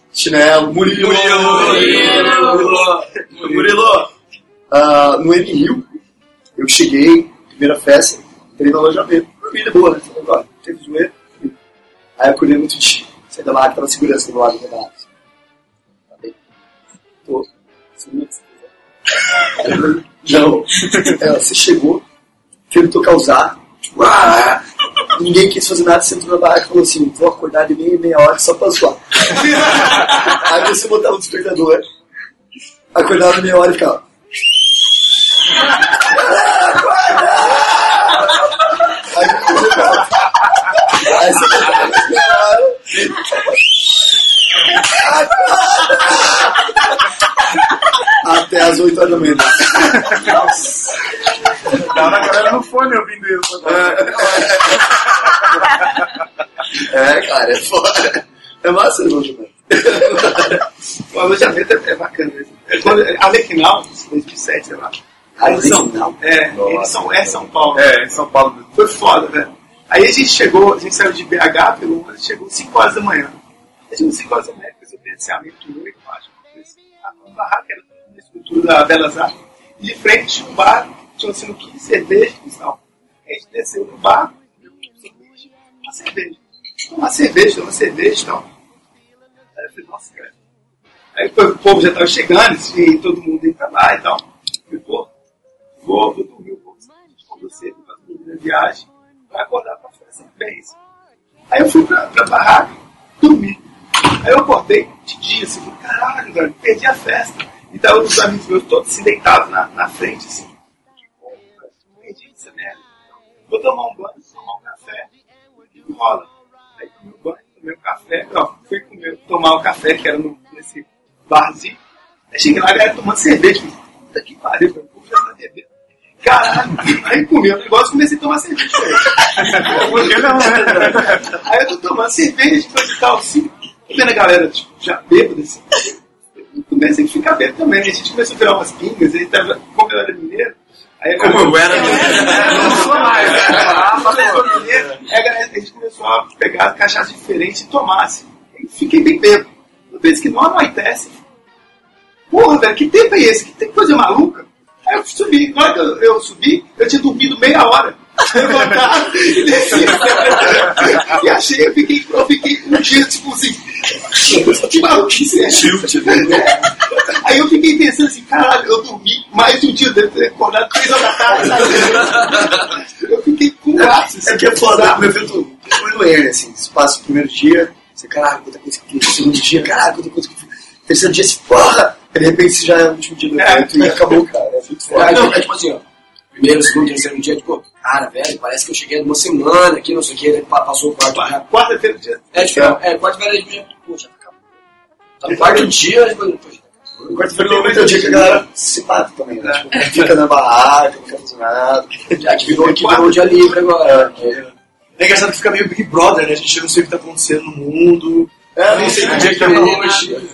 Chinelo, Murilo! Murilo! Murilo! Ah, no M Rio, eu cheguei, primeira festa, entrei no alojamento. De boa, né? Falei, agora, teve zoeira. Aí eu acordei muito de saí da barraca, tava segurança do lado da barraca. Tá bem? Tô. <laughs> Não. Ela, você chegou, tentou causar. Tipo, ah, ninguém quis fazer nada, você entrou na barraca e falou assim, vou acordar de meia meia hora só pra zoar. <laughs> Aí você botava o despertador, acordava de meia hora e ficava. Aí, aí você botava de meia hora. Até as 8 horas da manhã. Tava a galera no fone ouvindo isso. É, cara, é foda. É massa o alojamento. O alojamento é, é bacana mesmo. É quando- é Alequinal, 2007, sei lá. Eles são, Alequinal? é, eles são, é São Paulo. É, em São Paulo. Foi foda, velho. Aí a gente chegou, a gente saiu de BH pelo ônibus, chegou 5 horas da manhã. A gente 5 horas da manhã fez o credenciamento 8, acho. A barraca era na estrutura da Belas Artes. E de frente um bar, tinha assim, um quilo de cerveja e tal. A gente desceu no bar, uma cerveja. Uma cerveja, uma cerveja e tal. Aí eu falei, nossa, cara. Aí o povo já estava chegando, e todo mundo ia lá e tal. Eu falei, pô, vou, vou dormir um pouco. Quando você vai dormir na viagem, vai acordar pra festa bem. isso. Aí eu fui pra, pra barraca, dormi. Aí eu acordei de dia, assim, caralho, velho, perdi a festa. E tava os amigos meus todos assim, deitados na, na frente, assim. Perdi essa merda. Vou tomar um banho, tomar um café, e não rola. Aí tomei um banho, tomei um café, ó, fui comer, tomar o café, que era no, nesse barzinho. Aí cheguei lá, a galera tomando cerveja. Falei, puta que pariu, velho, povo já tá bebendo. Caralho, aí comi o negócio e comecei a tomar cerveja. <laughs> Por que não, né? Aí eu tô tomando cerveja, coisa e tal, assim. Vendo a galera, tipo, já bêbada, assim. Eu comecei a ficar bêbado também. A gente começou a virar umas pingas, aí tava, como eu era mineiro. Aí Como eu era Não sou mais, né? Ah, mineiro. Aí a, galera, a gente começou a pegar cachaça diferente e tomar, assim. E fiquei bem bêbado. Uma vez que não anoitece, porra, velho, que tempo é esse? Que tempo coisa maluca? Aí eu subi, na hora que eu, eu subi, eu tinha dormido meia hora. Levantar <laughs> e descer. E achei, eu fiquei, eu fiquei um dia, tipo assim, que maluquice é? Aí eu fiquei pensando assim, caralho, eu dormi mais um dia, eu devo ter acordado três horas da tarde, sabe? Eu fiquei com graça. É que é foda, o evento foi no N, assim, você passa o primeiro dia, você, caralho, quanta coisa que fiz, segundo dia, caralho, quanta coisa que fiz, terceiro dia, você, porra, de repente você já é o último dia do evento e acabou, cara, é muito foda. É, não, é tipo assim, ó. Primeiro, segundo, terceiro dia, tipo, cara, velho, parece que eu cheguei numa semana aqui, não sei o que, passou o quarto dia. Quarta-feira, dia. É, tipo, é, quarta-feira, dia, poxa, acabou. Tá no quarto dia, tipo, poxa, Quarta-feira normalmente é o dia que a galera se mata também, né? Tipo, fica na barraca, não quer fazer nada. <laughs> já que virou, que virou o dia livre agora. É engraçado que fica meio Big Brother, né? A gente não sei o que tá acontecendo no mundo. É, nem sei não o dia que é não sei hoje.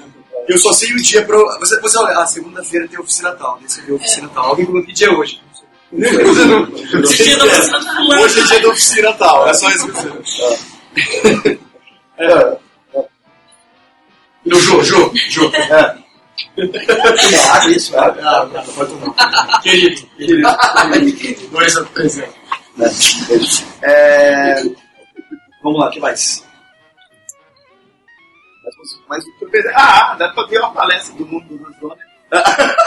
Eu só sei o dia pra. Você, você olha, ah, segunda-feira tem oficina tal, daí você vê oficina tal. Alguém pergunta que dia é hoje? Não. Não é. Hoje é dia da oficina tal, é só isso que sei. É. No Jô, Jô, Jô. É. Ah, isso, ah, Ah, não, pode tomar. Querido, querido. Dois a três. É... Vamos lá, o que mais? Mas pensei, ah, dá pra ver uma palestra do mundo do Rosdona.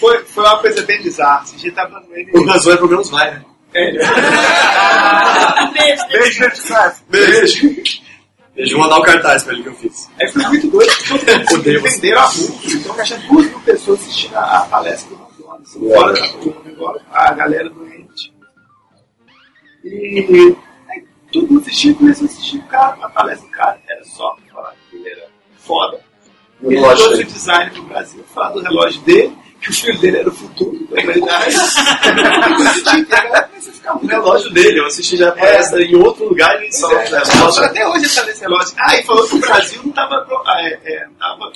foi, foi uma coisa bem bizarra. Esse dia tava no N. O Razão é problemas vai, né? É. Beijo, Beijo, beijo? Beijo. Deixa eu mandar o cartaz pra ele que eu fiz. Aí foi muito doido, porque venderam a rua. Então, tinha duas mil pessoas assistindo a, a palestra do. Assim, fora da turma agora, a galera doente. E aí, todo mundo assistiu, começou a assistir o cara, a palestra do cara. Era só pra falar que ele era foda. O Ele relógio trouxe o design do Brasil, falar do relógio dele, que o filho dele era o futuro da humanidade. <laughs> O relógio dele, eu assisti já palestra em outro lugar e só. É, relógio. até hoje ele tá nesse relógio. Ah, e falou que o Brasil não estava é, é, tava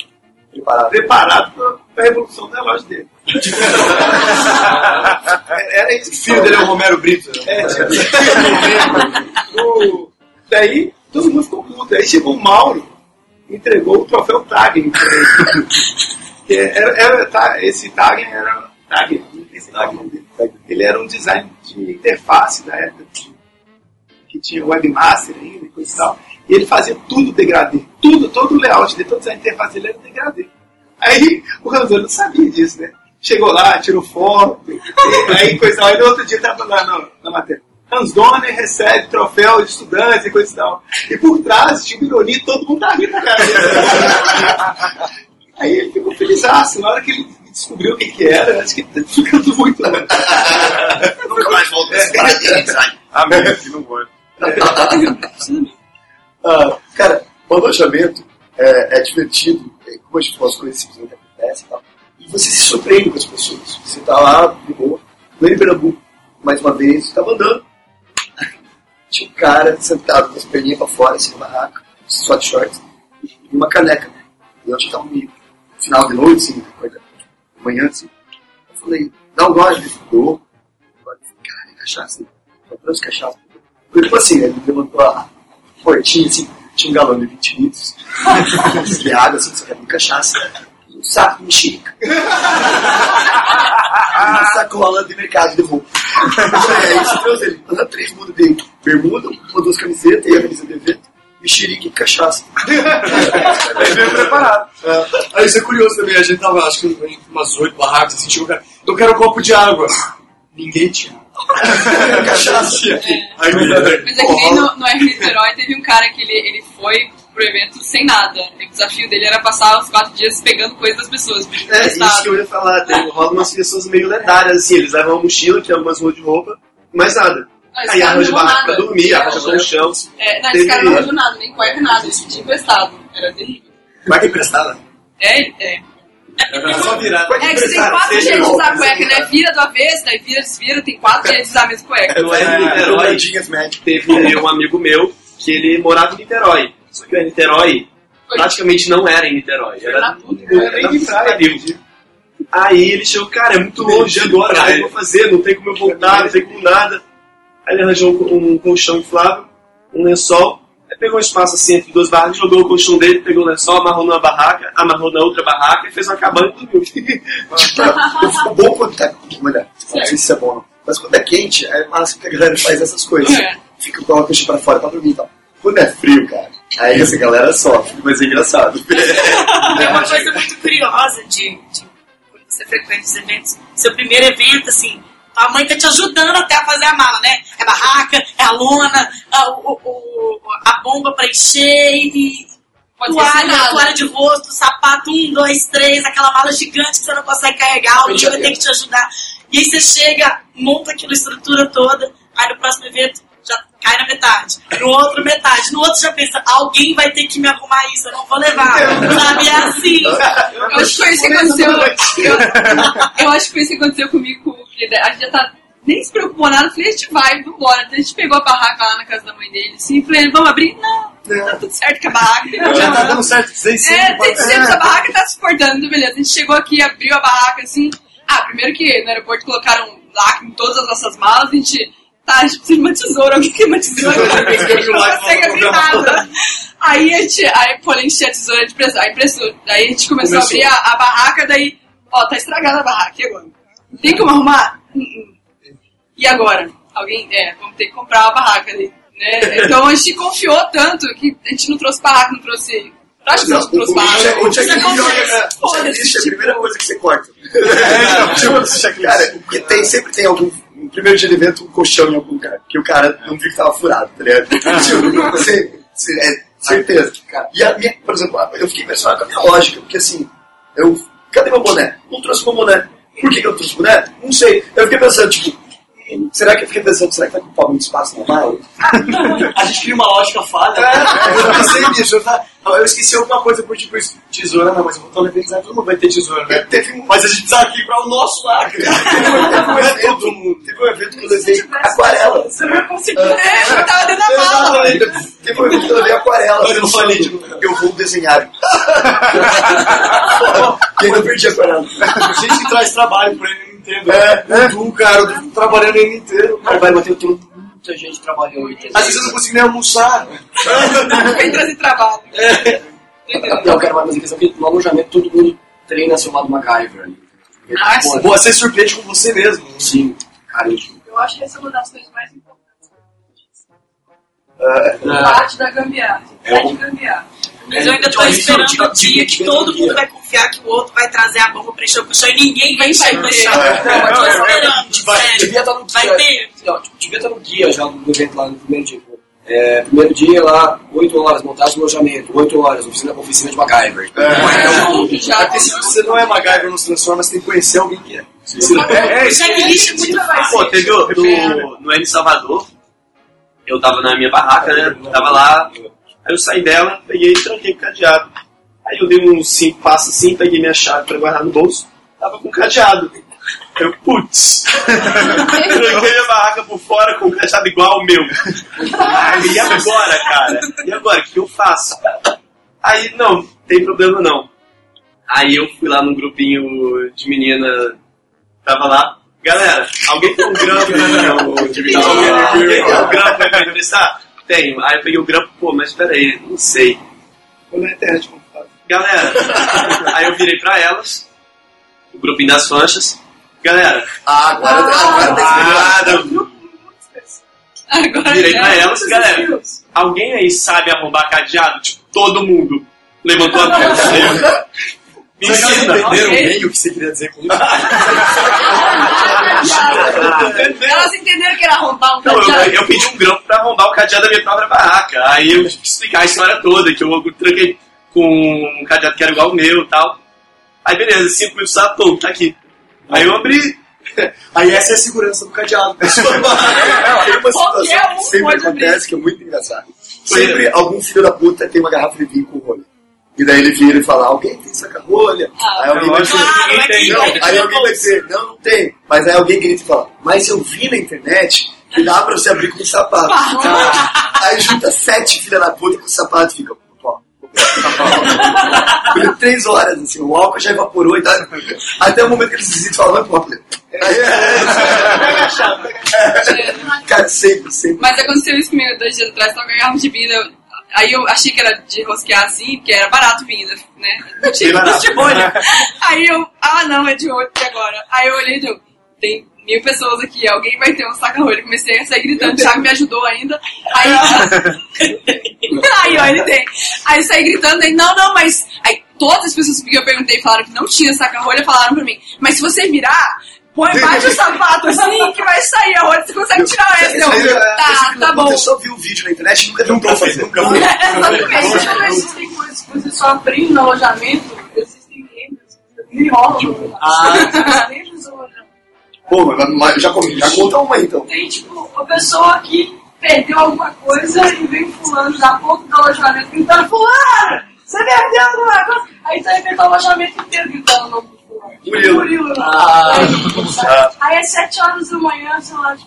Preparado. preparado para a revolução do relógio dele. <laughs> Era isso. O filho dele é o Romero Brito. né? É, tipo, o- daí todo mundo ficou puto. Aí chegou o Mauro entregou o troféu Tagen <laughs> era, era, tá, esse Tagen era. Tagen. Ele era um design de interface da época, que- tinha webmaster ainda e coisa e tal. E ele fazia tudo degradê. Tudo, todo o layout dele, toda a interface dele era degradê. Aí o Ranzoni não sabia disso, né? Chegou lá, tirou foto, aí coisa. Aí no outro dia tava lá na, na matéria. Hans Donner recebe troféu de estudantes e coisa e tal. E por trás tinha uma ironia, todo mundo tá rindo da cara dele. <laughs> Aí ele ficou felizaço. Na hora que ele descobriu o que que era, acho que ele tá ficando muito... <laughs> Nunca mais volto nesse paradigma, sabe? Amém, que não vou. <laughs> Ah, cara, o alojamento é, é divertido, é, como a gente falou, as coisas simplesmente acontecem e tal. E você se surpreende com as pessoas. Você tá lá, de boa, no Pernambuco, mais uma vez, tava andando. Tinha um cara sentado com as perninhas pra fora, assim, na barraca, só de shorts, e uma caneca. E eu já tava meio final de noite, assim, coisa, manhã, assim. Eu falei, dá um gole, ele falou, cara, é cachaça, eu trouxe cachaça. Foi tipo assim, ele levantou a portinha, assim, tinha um galão de 20 litros <laughs> de água, assim, só que era de cachaça, e um saco de mexerica. <laughs> Uma sacola de mercado de roupa. Aí você trouxe ele, anda três mudas de bermuda, uma duas camisetas e a camisa de evento, mexerica e cachaça. <laughs> bem preparado. Aí isso é curioso também, a gente tava, acho que em umas oito barracas, assim, chegou o cara, eu quero um copo de água. Ninguém tinha. <laughs> cachaça. Aí, Mas é que nem no, no Niterói teve um cara que ele, ele foi pro evento sem nada. E o desafio dele era passar os quatro dias pegando coisas das pessoas. É, isso que eu ia falar, tem, rola umas pessoas meio lendárias, assim, eles levam uma mochila, que é umas roupas de roupa, mais nada. Aí arranja levou barraca pra dormir, arranja colchão. É, não, esse cara não levou nada, nem cueca, nada. Ele pediu emprestado. Era terrível. Cueca emprestada? É, é. É só virar. É que você tem quatro jeitos de usar cueca, né? Vira do avesso, daí vira, desvira, tem quatro jeitos de usar a mesma cueca. No R Niterói, teve um amigo meu que ele morava em Niterói. Só que o Niterói praticamente não era em Niterói. Era era tudo praia. Aí ele chegou, cara, é muito longe agora, o que eu vou fazer? Não tem como eu voltar, não tem como nada. Aí ele arranjou um, colchão inflável, um lençol, Aí pegou um espaço assim entre duas barracas, jogou o colchão dele, pegou o lençol, amarrou numa barraca, amarrou na outra barraca e fez uma cabana e dormiu. O <laughs> bom quando tá. Olha, não sei se isso é bom não. Mas quando é quente, é massa que a galera faz essas coisas. É. Fica com a coxa pra fora pra dormir e tal. Quando é frio, cara, aí essa galera sofre, mas é engraçado. <laughs> É uma coisa muito curiosa de, de quando você frequenta os eventos. Seu primeiro evento, assim, a mãe tá te ajudando até a fazer a mala, né? É a barraca, é a lona, a, o- o- a bomba pra encher e. Toalha, toalha de rosto, sapato, um, dois, três, aquela mala gigante que você não consegue carregar, alguém vai ter que te ajudar. E aí você chega, monta aquela estrutura toda, aí no próximo evento já cai na metade. No outro, metade. No outro já pensa, alguém vai ter que me arrumar isso, eu não vou levar. Sabe? É assim. Eu acho que foi isso que aconteceu. Eu, eu acho que foi isso que aconteceu comigo com. A gente já tá. Nem se preocupou nada, falei, a gente vai, vambora. Então a gente pegou a barraca lá na casa da mãe dele, assim, falei, vamos abrir? Não, tá tudo certo com a barraca. <laughs> Já tá dando certo, sem ser. É, tem sempre essa barraca tá suportando, então beleza. A gente chegou aqui, abriu a barraca assim. Ah, primeiro que no aeroporto colocaram lacre em todas as nossas malas, a gente. Tá, a gente precisa de uma tesoura, alguém quer uma tesoura? <laughs> A gente não consegue abrir nada. Aí a gente, aí pô, encheu a tesoura de pressão, aí pressou. Daí a gente começou, Começou. a abrir a, a barraca, daí, ó, tá estragada a barraca, e agora? Tem como arrumar? E agora? Alguém, é, vamos ter que comprar uma barraca ali, né? Então a gente confiou tanto que a gente não trouxe barraca, não trouxe. Acho que não trouxe barraca. O checklist é- é a tipo, primeira coisa que você corta. <laughs> É, Cara, porque tem, sempre tem algum. No primeiro dia do evento, um colchão em algum lugar. Que o cara não viu que tava furado, tá ligado? Tipo, <laughs> você, você- é certeza. E a minha, por exemplo, eu fiquei impressionado com a minha lógica, porque assim, eu. Cadê meu boné? Não trouxe meu boné. Por que, que eu trouxe o boné? Não sei. Eu fiquei pensando, tipo, será que eu fiquei pensando, será que vai ocupar muito espaço na mala? <laughs> A gente cria uma lógica falha. Eu pensei nisso, eu, tá- eu esqueci alguma coisa por tipo isso. Tesoura, não, mas eu vou que todo mundo vai ter tesoura, né? Teve um, Mas a gente precisa aqui o nosso lacre. Não é todo mundo. Teve um evento que eu levei <laughs> aquarela. Você vai conseguir. É, eu tava dentro da mala. <laughs> Teve um evento que eu levei aquarela. Mas eu não falei, tipo, Eu vou desenhar. e ainda perdi a aquarela. gente que traz trabalho pra ele, Nintendo. É, é. Tu, cara, eu tô trabalhando ele inteiro. Cara, vai bater tem muita gente trabalhando aí. Às vezes eu não consigo nem almoçar. <laughs> Vem trazer trabalho. Não, cara, mas a questão é que no alojamento todo mundo treina seu lado MacGyver ali. Ah, Pô, você surpreende com você mesmo. Sim, cara, eu- Eu acho que essa é uma das coisas mais importantes. É. Parte da gambiarra. É de gambiarra. Mas eu ainda tô esperando o dia diga- que todo mundo vai confiar que o outro vai trazer a bomba pra encher o colchão e ninguém vai encher o colchão. É. Eu tô esperando, sério. devia estar no Vai guia. ter. Não, tipo, devia estar no guia já do evento lá no primeiro dia. É, primeiro dia lá, 8 horas, montagem do alojamento, 8 horas, oficina, oficina de MacGyver. Não, já É porque se você não é MacGyver nos transforma, você tem que conhecer alguém que é. É, O checklist é muito fácil. Pô, teve o- no, no N Salvador, eu tava na minha barraca, né? Tava lá, aí eu saí dela, peguei e tranquei o cadeado. Aí eu dei uns cinco passos assim, peguei minha chave pra guardar no bolso, tava com cadeado. Eu, putz, <laughs> tranquei a barraca por fora com um cadeado igual ao meu. E agora, cara? E agora, o que eu faço? Aí, não, tem problema não. Aí eu fui lá num grupinho de menina, tava lá, galera, alguém tem um grampo? alguém, <laughs> alguém tem um grampo pra me emprestar? Tenho. Aí eu peguei o grampo, pô, mas peraí, não sei. Ou na internet, como fala. Galera, <laughs> aí eu virei pra elas, o grupinho das fanchas. Galera, Ah, agora, agora tá ah, não, Agora virei pra elas, galera, alguém aí sabe arrombar cadeado? Tipo, todo mundo levantou a mão. <laughs> Vocês entenderam Ok. bem o que você queria dizer com isso? <laughs> Elas entenderam que era arrombar um Não, eu, cadeado. eu pedi um grampo pra arrombar o cadeado da minha própria barraca. Aí eu tive que explicar a história toda, que eu tranquei com um cadeado que era igual ao meu e tal. Aí beleza, cinco minutos tá, pô, tá aqui. Aí eu abri. <laughs> Aí essa é a segurança do cadeado. <laughs> Tem uma situação que sempre acontece que é muito engraçado. Sempre algum filho da puta tem uma garrafa de vinho com rolha. E daí ele vira e fala, alguém tem saca-rolha? Ah, aí alguém vai dizer, Claro, tem, não. Aí alguém vai dizer, não, não tem. Mas aí alguém grita e fala, mas eu vi na internet que dá pra você abrir com um sapato. aí junta sete filha da puta com o sapato e fica, pô, Por três horas, assim, o álcool já evaporou e tal. Até o momento que eles desistem e falam, vai pô. Aí, Cara, sempre, sempre. Mas aconteceu isso comigo dois dias atrás, tava com a garrafa de bebida. Aí eu achei que era de rosquear assim, porque era barato vindo, né? Não tinha Bem barato. de rolha. Aí eu, ah não, é de rolha e agora. Aí eu olhei e deu, tem mil pessoas aqui, alguém vai ter um saca-rolha. Comecei a sair gritando, o Thiago me ajudou ainda. Aí, <laughs> aí ó, ele tem. Aí eu saí gritando, aí, não, não, mas. Aí todas as pessoas que eu perguntei falaram que não tinha saca-rolha, falaram pra mim, mas se você virar. Põe mais o sapato assim que vai sair a você consegue tirar essa. Eu, tá, tá bom. Eu só vi o vídeo na internet e nunca tentou fazer. Nunca <laughs> Mas como existem coisas que você só aprende no alojamento, existem games que no alojamento. Ah. No. Pô, mas, já, já conta uma então. Tem tipo uma pessoa que perdeu alguma coisa e vem fulano da ponta do alojamento gritando, fulano, você perdeu alguma coisa? Aí tá inventando o alojamento inteiro gritando o nome fulano. Murilo. Murilo. né? Ah. Aí, é sete horas da manhã, sei lá,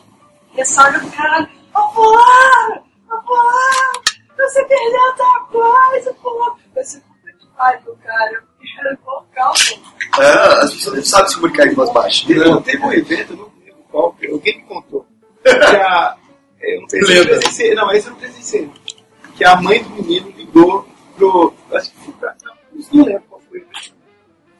ressaca do caralho, ô fulano, ô fulano, você perdeu tal coisa, fulano. Você, ai, do cara, eu quero vocal, pô. É, as pessoas não sabem se comunicar em voz baixa. Não, teve um evento, eu não lembro qual, que alguém me contou. Que a, eu não, esse eu Lembra? presenciei, não, esse eu não presenciei. Que a mãe do menino ligou pro. Acho que foi pra. Não, não lembro.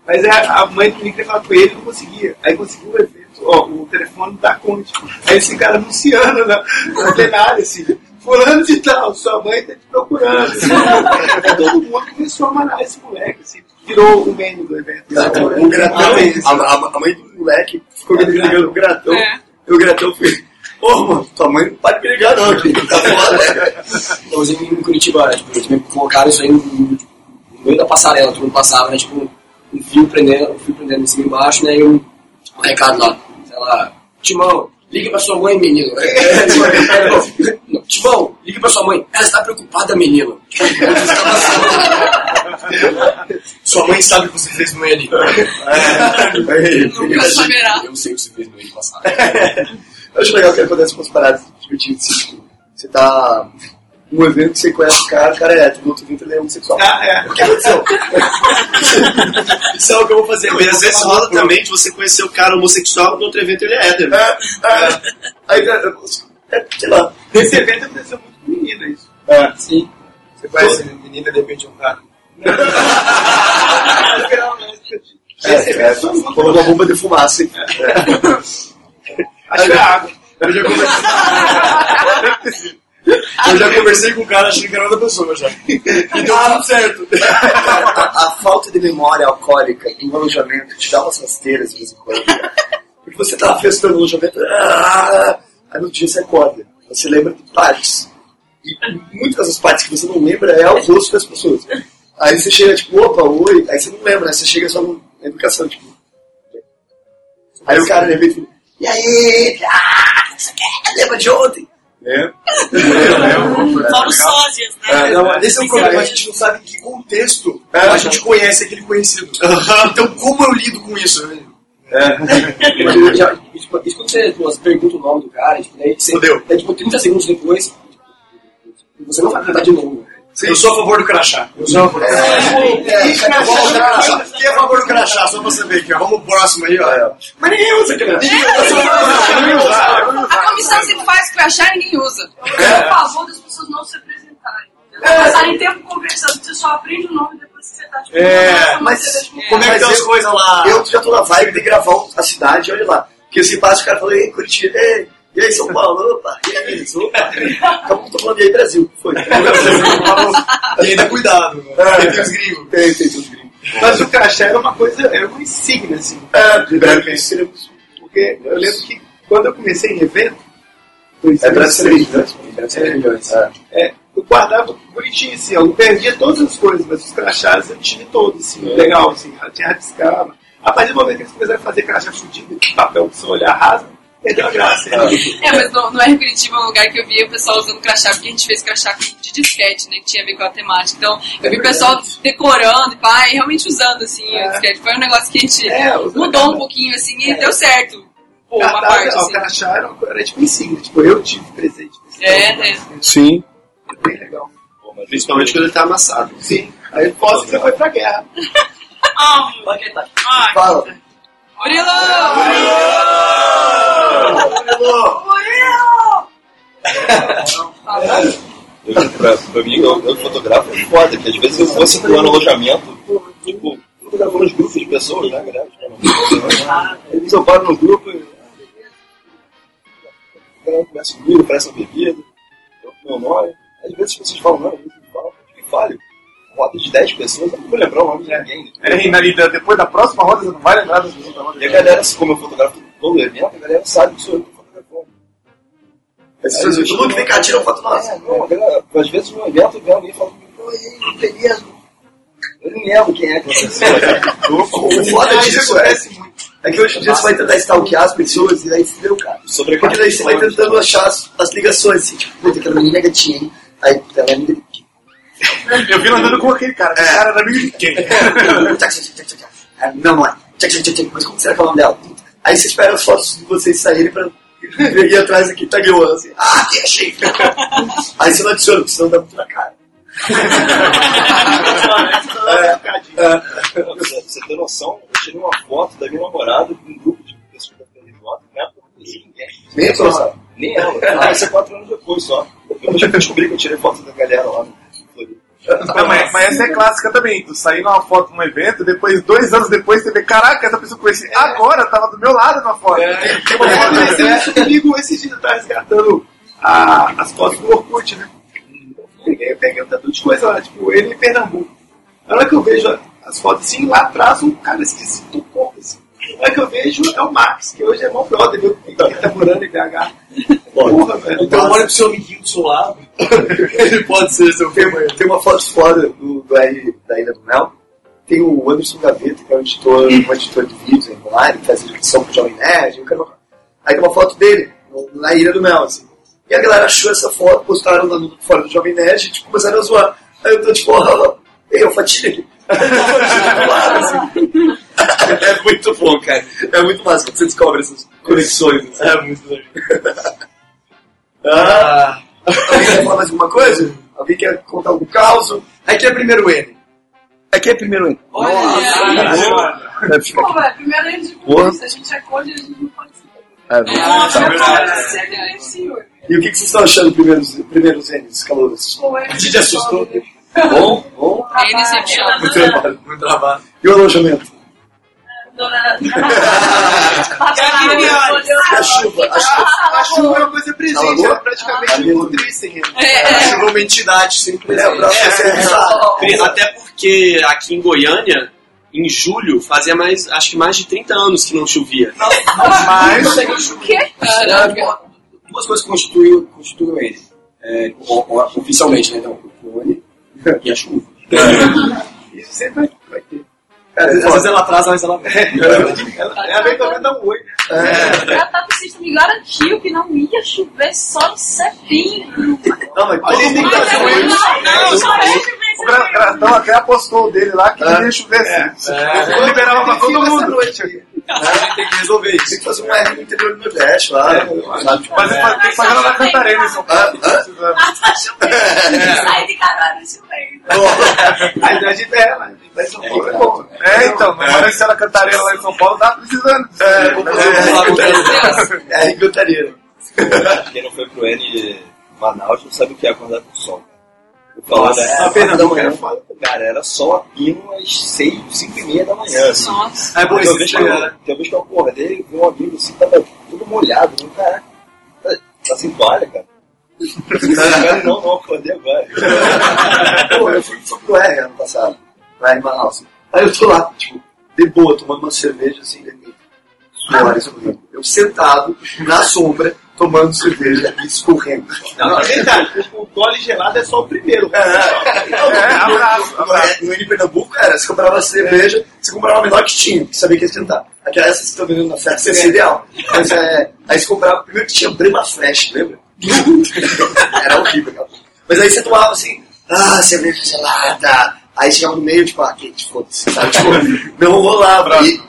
Mas é, a mãe do menino queria falar com ele não conseguia. Aí conseguiu o evento, ó, o telefone da Conte. Aí eles ficaram anunciando na, na plenária, assim. Fulano de tal, sua mãe tá te procurando. Assim. Aí todo mundo começou a manar esse moleque, assim. Virou o meme do evento. O gratão, a, a, a mãe do moleque ficou me ligando o gratão. É. E o gratão foi. Ô, mano, tua mãe não pode me ligar não, aqui. Tá foda. Então, em Curitiba, tipo, eles me colocaram isso aí no, no meio da passarela, todo mundo passava, né? Tipo, um fio prendendo, um fio prendendo em cima e embaixo, né? E um, um recado lá, sei lá, Timão, liga pra sua mãe, menino. <laughs> Não, Timão, liga pra sua mãe, ela está preocupada, menino. <laughs> Sua mãe sabe o que você fez no N. Nunca saberá. Eu sei o que você fez no ano passado. <laughs> Eu acho legal que acontece umas paradas divertidas. tipo, Você tá num evento que você conhece o cara, o cara é hétero, no outro evento ele é homossexual. Ah, é. O que aconteceu? Isso é o que eu vou fazer. Mas às vezes rola também de você conhecer o cara homossexual, no outro evento ele é hétero. É, é. Aí, é, é, sei lá. Nesse evento aconteceu muito com menina isso. É. Sim. Você conhece menina de repente um cara. <laughs> É, é, falou uma bomba de fumaça. hein? Acho que é água. Eu já conversei. <laughs> Eu já conversei com o cara achando que era outra pessoa já. E deu tudo certo. a, a falta de memória alcoólica do alojamento te dá umas rasteiras de vez em quando. Porque você tava festando o alojamento, ah, aí no dia você acorda, você lembra de partes. E muitas das partes que você não lembra é o rosto das pessoas. Aí você chega tipo, opa, oi, aí você não lembra, né? Você chega só na educação, tipo. Aí o cara de repente, e aí, ah? Lembra de ontem? É. Fora os sósias, né? É, não, Esse é o problema, a gente não sabe em que contexto a gente conhece aquele conhecido. Então, como eu lido com isso? Mas, já, tipo, isso quando você, você pergunta o nome do cara, tipo, daí você, daí, tipo, 30 segundos depois, tipo, você não vai perguntar de novo. Eu sou a favor do crachá. Eu sou a favor do crachá. Quem é a favor do crachá? Só pra saber aqui, ó. Vamos pro próximo aí, ó. Mas ninguém usa crachá. A comissão sempre faz crachá e ninguém usa. Eu sou a favor das pessoas não se apresentarem. Passarem tempo conversando, você só aprende o nome depois que você tá tipo, É, mas Como é que estão as coisas lá? Eu já tô na vibe de gravar a cidade, olha lá. Porque se passa, o cara fala, ei, Curitiba, ei, e aí, São Paulo, opa, e aí, opa. Tô falando, e aí, Brasil, foi. <laughs> E ainda cuidado, né? É. Tem os gringos. Tem, tem os gringos. Mas o crachá era uma coisa, era uma insígnia, assim. É, de isso seria... Porque eu lembro que quando eu comecei em evento, É brasileiro, né? é, eu guardava bonitinho, assim, eu perdia todas as coisas, mas os crachás eu tinha todos, assim, legal, assim, tinha rabiscava. A partir do momento que eles começaram a fazer crachá fudido, de papel que você olhar rasga, perdeu a graça. né? É, mas no, no R Curitiba é um lugar que eu via o pessoal usando crachá, porque a gente fez crachá de disquete, né? Que tinha a ver com a temática. Então, eu vi o pessoal decorando e e realmente usando, assim, o disquete. Foi um negócio que a gente É, mudou um pouquinho, assim, e deu certo. Pô, uma parte, ó, assim. O crachá era, era tipo insígnia, tipo, eu tive presente. É, tal, é. assim, Sim. Bem legal. Principalmente quando ele tá amassado. Sim. Aí posso que você foi pra guerra. <laughs> Ah, ah, Fala. Murilo! Eu, pra, pra mim, eu, eu fotografo é foda, que às vezes eu vou circulando no alojamento, tipo, fotografando os grupos de pessoas, né, galera? Às vezes eu paro no grupo e. O cara começa comigo, oferece uma bebida, eu meu nome. Às vezes as pessoas falam, não, eu não falo, que falho. Roda de 10 pessoas, eu não vou lembrar o nome de ninguém. É, e na, depois da próxima roda você não vai lembrar das pessoas da roda. E a galera, como eu fotografo todo evento, a galera sabe que sou eu que tô fotografando. As pessoas Luke, vem cá, tira uma foto nossa. É, não, a galera, às vezes no evento vem alguém falando, oi, beleza. Eu não lembro quem é que essa <laughs> pessoa. O foda disso é, é que hoje em dia você vai tentar stalkear as pessoas e aí fudeu, cara. Sobre Porque daí você vai tentando achar as, as ligações, assim, tipo, puta, aquela menina é gatinha, hein? Aí ela é amiga de quem? Eu vi andando com aquele cara. Aquele cara era amigo de quem? Não, não é. Mas como será que é o nome dela? Aí você espera as fotos de vocês saírem pra ir atrás aqui, tagueou assim. Ah, aqui, achei. Aí você não adiciona, porque senão dá muito na cara. É, é. Pra você ter noção, eu tirei uma foto da minha namorada com um grupo de pessoas da conhecia ninguém. Nem sabe? Nem ela. Ah, isso é quatro anos depois só. Eu descobri que eu tirei foto da galera lá no. <laughs> Não, mas, mas essa é clássica também. Tu sair numa foto num evento, depois, dois anos depois, você vê, caraca, essa pessoa que eu conheci agora tava do meu lado na foto. Tem uma foto recente comigo esses dias tá resgatando a- as fotos do Orkut, né? Peguei, peguei um tanto de coisa lá, tipo, ele em Pernambuco. Na hora que eu vejo as fotos assim, lá atrás um cara esquisito pouco, assim. Hora que eu vejo é o Max, que hoje é mó brother, viu? Que tá morando em BH. Porra, velho. Então olha pro seu amiguinho do seu lado. Ele pode ser seu Tem, tem uma foto foda do, do R da Ilha do Mel. Tem o Anderson Gaveta, que é um editor, um editor de vídeos online, que faz edição pro Jovem Nerd. eu quero- Aí tem uma foto dele, no- na Ilha do Mel, assim. E a galera achou essa foto, postaram lá no fora do Jovem Nerd e tipo, começaram a zoar. Aí eu tô tipo, ó, <laughs> ei, eu fatia aqui. <laughs> é muito bom, cara. É muito massa quando você descobre essas conexões. É muito legal. Ah, alguém quer falar mais alguma coisa? Alguém quer contar algum caos? Aqui é primeiro N. Aqui é primeiro N. Olha, É, fica Pô, velho, primeiro ano de conquista, a gente acolhe e a gente não participa. É, Você é agressivo. E o que, que vocês estão achando primeiros, primeiros N's, calouros? É A gente assustou. <laughs> Bom, bom. É. Muito trabalho, muito trabalho. E o alojamento? Dona... <laughs> A chuva, a chuva. A chuva é uma coisa presente, ela praticamente Alô? um nutricem. A chuva é uma entidade sempre É, presente. Até porque aqui em Goiânia, em julho, fazia mais, acho que mais de 30 anos que não chovia. Mas. Duas coisas que constituem, constituem ele. É, o- o- oficialmente, né? Então, o clone e a chuva. Isso sempre vai, vai ter. Às vezes ela atrasa, mas ela vem. <laughs> É a vez que alguém dá um oi. Ela tá preciso me garantiu que não ia chover só em setembro. Não, mas só vai chover em o Gra- Gratão até apostou o dele lá que queria chover assim. Ele liberava pra todo mundo. Gente tem que resolver isso. Tem que fazer um R no interior do Nordeste lá. sabe? Mas ele tem que fazer lá na Cantarena em São Paulo. Ah, Ah, tá chovendo. Sai de caralho chovendo. A gente é, mas a gente vai em São Paulo. É bom. É, então, mas parece que era Cantarena lá em São Paulo, tá precisando. É, Vamos lá, é, é, em Cantareira. Quem não foi pro N Manaus não sabe o que é acordar com o sol. Nossa, é, a pena da não, manhã, né? cara, era sol a pino às 6, 5 e meia da manhã. Assim. Nossa. É uma vez que chegar, eu, né? vez que eu acordei, vi um amigo assim, tava tudo molhado. Eu, Caraca, tá, tá sem toalha, cara. Cara, não, não, acordei agora. <laughs> Pô, eu fui, fui pro R ano passado, lá em Manaus. Aí eu tô lá, tipo, de boa, tomando uma cerveja assim, de comigo. Eu sentado, na sombra, tomando cerveja e escorrendo. Não, não, detalhe, o gole gelado é só o primeiro. É, é, abraço, abraço. No N Pernambuco era, você comprava cerveja, você comprava a menor que tinha, que sabia que ia esquentar. Aquela essa que você tá vendo na festa, essa é ideal. Mas é, aí você comprava, primeiro que tinha Brema Fresh, lembra? <laughs> era horrível, cara. Mas aí você tomava assim, ah, cerveja gelada. Aí chegava no meio, tipo, ah, quente, foda-se, sabe? Tipo, <laughs> não rolava. E,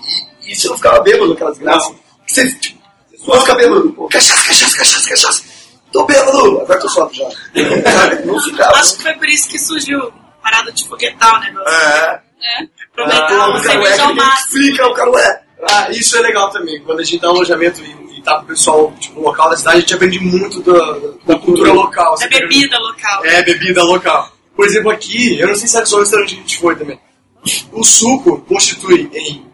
e, e você não ficava bêbado, aquelas graças. Você, tipo, você não fica bêbado. Pô, cachaça, cachaça, cachaça, cachaça. Tô bêbado. Agora tô sóbrio já. <laughs> Não ficava. Acho que foi por isso que surgiu a parada de foguetar o negócio. É. Né? Aproveitar Ah, o Carué, máximo. explica o Carué. Ah, isso é legal também. Quando a gente dá um alojamento e, e tá com o pessoal tipo, local da cidade, a gente aprende muito da, da cultura local. Da assim, bebida local. É, bebida local. Por exemplo, aqui, eu não sei se é só o restaurante que a gente foi também. O suco constitui em.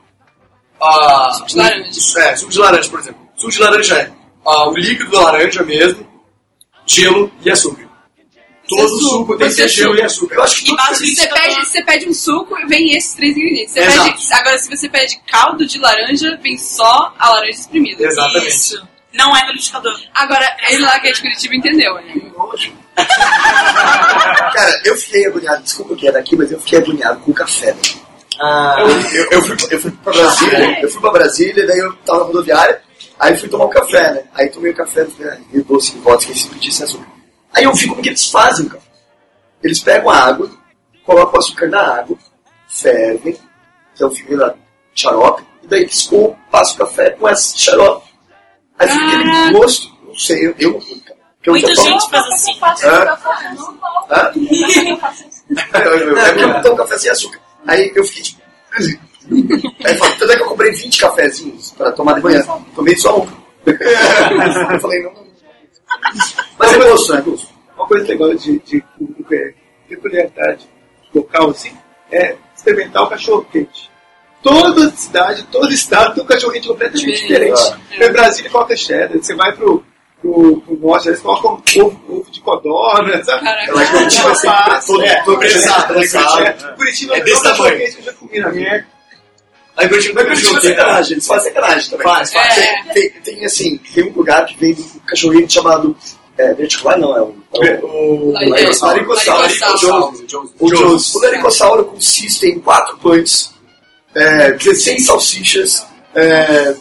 ah, Suco de laranja. É, suco de laranja, por exemplo. Suco de laranja é ah, o líquido da laranja mesmo, gelo e açúcar. Todo suco, suco tem que você ter gelo e açúcar. Eu acho que E Você pede, você pede um suco e vem esses três ingredientes. Você pede, agora, se você pede caldo de laranja, vem só a laranja espremida. Exatamente. Isso. Não é no liquidificador. Agora, ele lá que é de Curitiba entendeu, né? <laughs> Cara, eu fiquei agoniado, desculpa que é daqui, mas eu fiquei agoniado com o café. né? Eu, eu, fui, eu fui pra Brasília, eu fui pra Brasília, daí eu tava na rodoviária, aí fui tomar um café, né? Aí tomei o café, falei, ah, e doce de vodka, esse pedir sem açúcar. Aí eu vi como que eles fazem o café. Eles pegam a água, colocam o açúcar na água, fervem, então fica lá xarope, e daí eles passam o café com esse xarope. Aí fica aquele gosto, não sei, eu, eu não cara. <laughs> Porque eu Muita gente faz assim. Hã? Hã? É porque eu não tomo café sem açúcar. Aí eu fiquei tipo. Aí eu falei, tanto é que eu comprei 20 cafezinhos pra tomar de manhã. Tomei só um. Eu falei, não, não. Mas é gosto, né? Gosto. Uma coisa legal de, de, de, é, peculiaridade local, assim, é experimentar o cachorro quente. Toda cidade, todo estado tem um cachorro quente completamente diferente. Em Brasília coloca cheddar, você vai pro, pro, pro norte, eles colocam ovo, ovo de codorna, sabe? Caraca. Ela é Curitiba assim, todo, é, todo prensado, prensado, prensado. prensado. Curitiba É desse tamanho. eu já comi na minha. Aí Mas Curitiba é sacanagem, eles fazem sacanagem também. Faz, faz. Tem, tem, tem, assim, tem um lugar que vem um cachorrinho chamado. É, verticular não, é o. É o O Laricossauro. O Jones. O Laricossauro consiste em quatro pães, é, 16 salsichas, é,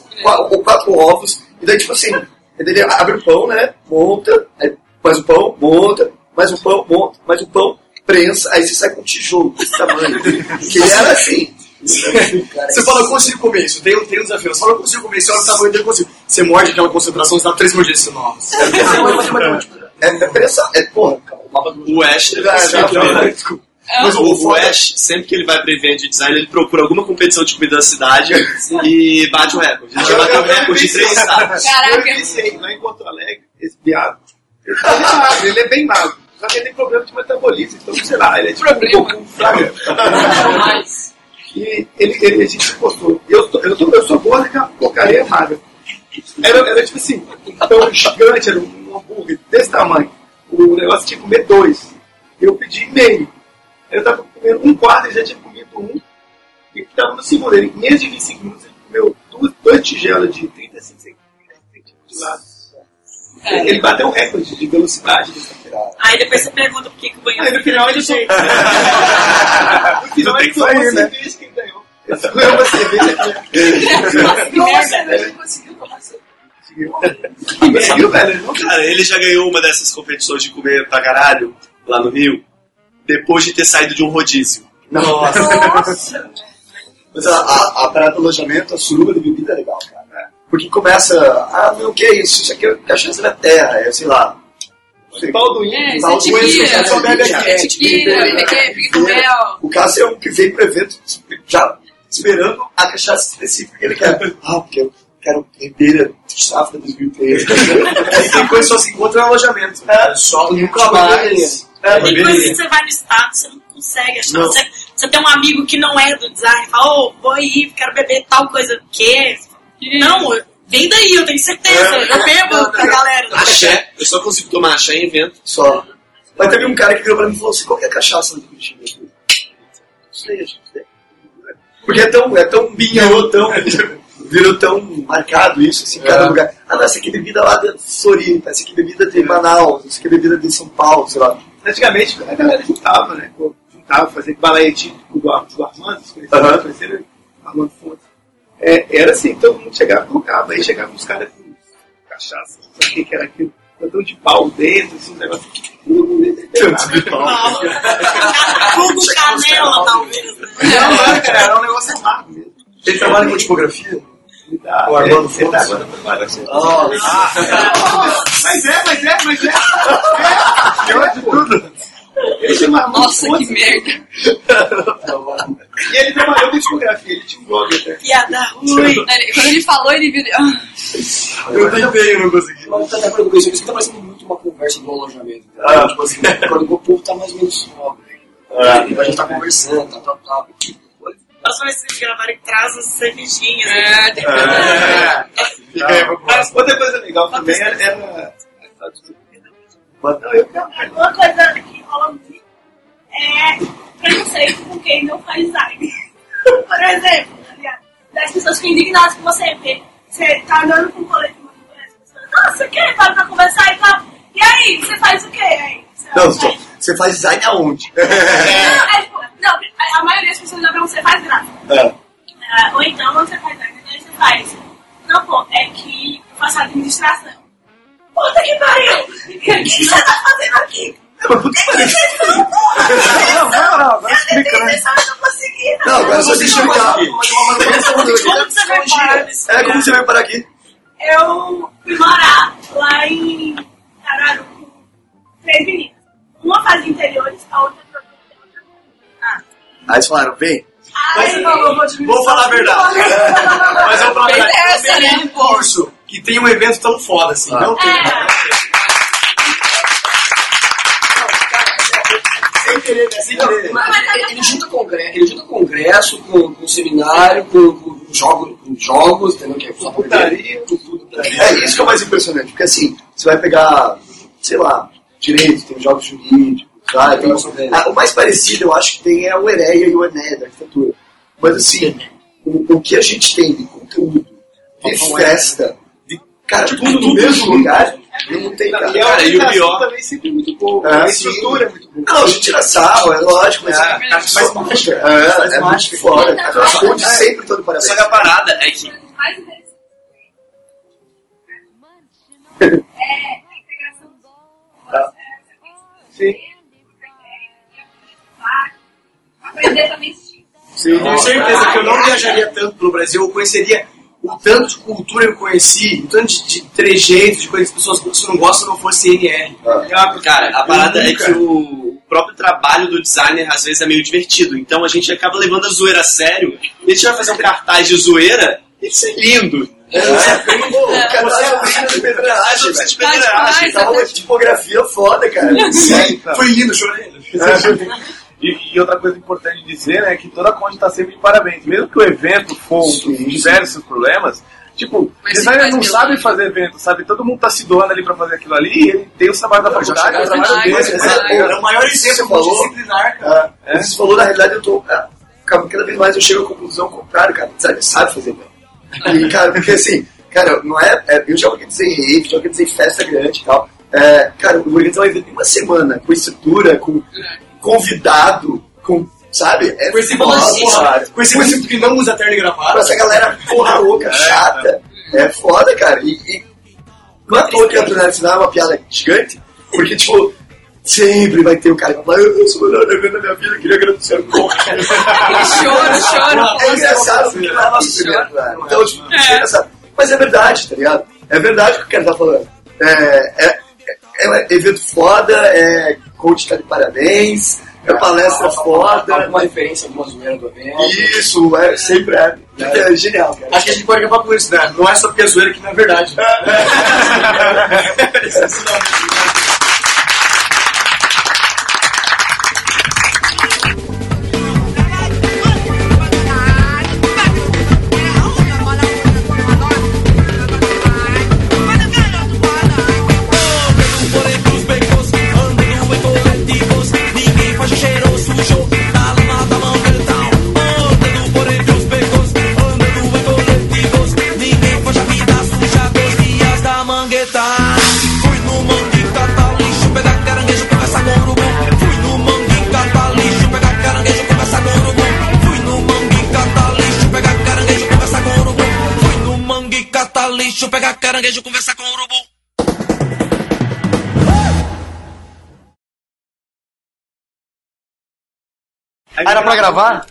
ou quatro ovos, e daí, tipo assim, ele abre o pão, né? Monta, aí faz o pão, monta, mais um pão, monta, mais um pão, prensa, aí você sai com um tijolo desse tamanho. <laughs> que ele era assim. Você fala, eu consigo comer isso. Tem, um- tem um desafio. Você fala, eu consigo comer isso. Olha o tamanho dele, eu consigo. Você morde aquela concentração, você dá três mordidas. Você, nossa. É, é prensa, é porra. O Ash Já, ser desculpa. Mas o, o Ash, sempre que ele vai pra evento de design, ele procura alguma competição de comida da cidade e bate o recorde. Ele já bateu o recorde de três estados. Eu Caraca. pensei, lá em Porto Alegre, esse viado, ele tá ele é bem magro. Só que ele tem problema de metabolismo, então, sei lá, ele é tipo um pouco fraco. E ele, ele, a gente postou. Eu, tô, eu, tô, eu sou gordo e a porcaria é magra. Era, era tipo assim, então gigante, era um hambúrguer desse tamanho. O negócio tinha que comer dois. Eu pedi meio. Eu tava comendo um quarto, ele já tinha comido um. E tava no segundo. Ele, em menos de 25 minutos, ele comeu duas, dois tigelas de 35 centímetros de lado. Ele bateu o recorde de velocidade dessa pirada. Aí depois você pergunta por que, que o banheiro Aí no final ele jeito. No final ele tomou uma cerveja que ele ganhou. Ele ganhou uma cerveja que <laughs> nossa, ele conseguiu tomar conseguiu, velho. <laughs> Cara, ele já ganhou uma dessas competições de comer pra caralho lá no Rio, depois de ter saído de um rodízio. Nossa. Mas a, a, a parada do alojamento, a suruba de bebida é legal, cara. né? Porque começa, ah, meu, o que é isso? Isso aqui é cachaça da terra, é, sei lá. Pau do É, Pau do índio, só bebe aqui. Com mel. O Cássio é um que veio pro evento já esperando a cachaça específica que ele quer. Ah, porque eu quero beber de safra 2003. Aí tem coisa que só se encontra no alojamento. É. Só nunca mais. É, Tem coisas que você vai no estado, você não consegue achar. Não. Você, você tem um amigo que não é do design, fala, ô, vou aí, quero beber tal coisa. O quê? Não, vem daí, eu tenho certeza. É. Eu bebo com a galera. Axé, eu só consigo tomar axé em evento. Só. Mas teve um cara que virou pra mim e falou assim, qual que é a cachaça do Curitiba? Não sei, a gente tem. Porque é tão, é tão binhão, tão... <laughs> Virou tão marcado isso, assim, em cada É. lugar. Ah, não, essa aqui é bebida lá de Floripa, essa aqui é bebida de Manaus, essa aqui é bebida de São Paulo, sei lá. Antigamente a galera juntava, né? Juntava, fazia balaietinho do, Ar- do Armando, os conhecidos, Aham. conheceram Armando Fontes. É, era assim, todo mundo chegava e colocava. Aí chegavam os caras com cachaça, não sei o que que era aquilo, cantão de pau dentro, assim, um negócio. Canto de pau. Fogo canela, talvez. Não, não, cara, era um negócio amargo mesmo. Ele trabalha com tipografia? Tá- O Armando é, tá Fontes. assim. Oh, Mas é, mas é, mas é. é. <laughs> Pior de tudo. Ele chama Armando Nossa, Fontes. que merda. <laughs> E ele trabalhou com tipografia, ele tinha um blog até. Piada ruim. Ele- Quando ele falou, ele viu. <laughs> Eu tentei, eu não consegui. Mas tá até isso aqui tá parecendo muito uma conversa do alojamento. entendeu? Ah. Tipo assim, quando o povo tá mais ou menos sóbrio. Ah. A gente tá conversando, tá, tá, tá. Que vocês gravarem, traz as cervejinhas. É, tem que É. Fica aí pra próxima. Outra coisa legal também era. era... Mas eu Uma coisa que rola muito é preconceito com quem não faz design. <laughs> Por exemplo, tá das pessoas ficam indignadas com você, porque você tá andando com um coletivo e as pessoas, você quer? Para pra conversar e tal. E aí, você faz o quê? Aí, você Não, faz- você faz design aonde? Não, é, tipo, não, a- maioria das pessoas já perguntam, você faz gráfico. É. Ah, ou então, você faz design? Onde você faz? Não, pô, é que eu faço administração. Puta que pariu! <laughs> O que você tá fazendo aqui? Não, não, Não, não, não, agora explica, né? Eu não Não, agora só eu explicar. Como você vai parar nesse É, como você vai parar aqui? Eu fui morar lá em Cararu com três meninas. Uma faz interiores, a outra Aí eles falaram, vem. Ai, falou, vou te Vou falar a verdade. Mas eu vou falar a verdade. Não tem né, um curso que tem um evento tão foda assim. Não tem. Sem querer, né? Sem querer. Ele, ele junta congresso, ele junta congresso com, com seminário, com, com jogos, com jogos, entendeu? Que é putaria, com putaria. É isso que é o mais impressionante, porque assim, você vai pegar, sei lá, direito, tem jogos jurídicos? Tem- Ah, o mais parecido, eu acho que tem é o Ereia e o Ené da arquitetura. Mas assim, o, o que a gente tem de conteúdo, de festa, de cara, tudo no mesmo lugar, não tem cara. Cara, e o pior- também sempre muito boa. É, a sim. estrutura é muito boa. Não, a gente tira sarro, é lógico, mas É, a gente faz faz mágica. É, é muito foda. cara. Onde sempre todo parabéns. Só que a parada é que. É, Tá. Sim. Aprender também Sim, tenho certeza que eu não viajaria tanto pelo Brasil, eu conheceria o tanto de cultura eu conheci, o tanto de, de trejeitos, de coisas que as pessoas que você não gosta não fosse NR. Cara, a parada é que o próprio trabalho do designer às vezes é meio divertido. Então a gente acaba levando a zoeira a sério. E a gente vai fazer um cartaz de zoeira e isso é lindo. É, pô, o cara tá oficina de pedreiragem, Oficina de velho. pedreiragem. Tá uma tipografia foda, cara. <laughs> Sim, foi lindo, chorei. E, e outra coisa importante de dizer né, é que toda conta está sempre de parabéns. Mesmo que o evento for um diversos problemas, tipo, Mas designer sim, não sabe fazer evento, sabe? Todo mundo tá se doando ali pra fazer aquilo ali e ele tem o trabalho da faculdade, o trabalho dele. É o maior exemplo falou. multidisciplinar, cara. É, Você falou, na realidade, eu tô. é, cada cada vez mais eu chego à conclusão contrária, cara. Sabe, sabe fazer bem. E, cara, porque assim, cara, não é. é, eu já organizei rave, já organizei festa grande e tal. É, cara, eu organizar um evento em uma semana, com estrutura, com convidado, com. Sabe? É Com esse cara. com esse município que não usa terno e Com gravata. essa galera porra louca, chata. É foda, cara. E, e não é à toa que a Antonella Sinal é uma piada gigante, porque, tipo, sempre vai ter o cara que fala, eu, eu sou o melhor evento da minha vida, queria agradecer o <laughs> Choro, choro. É engraçado, porque não é nosso primeiro lugar. Então, tipo, é. engraçado. Mas é verdade, tá ligado? É verdade o que o cara tá falando. É, é, é, é evento foda, é coach tá de parabéns, é palestra foda. Alguma referência, alguma zoeira do evento. Isso, é, sempre é. É genial, cara. Acho que a gente pode acabar com isso, né? Não é só porque é zoeira que não é verdade. <laughs> Por pegar caranguejo, conversar com urubu Era pra gravar?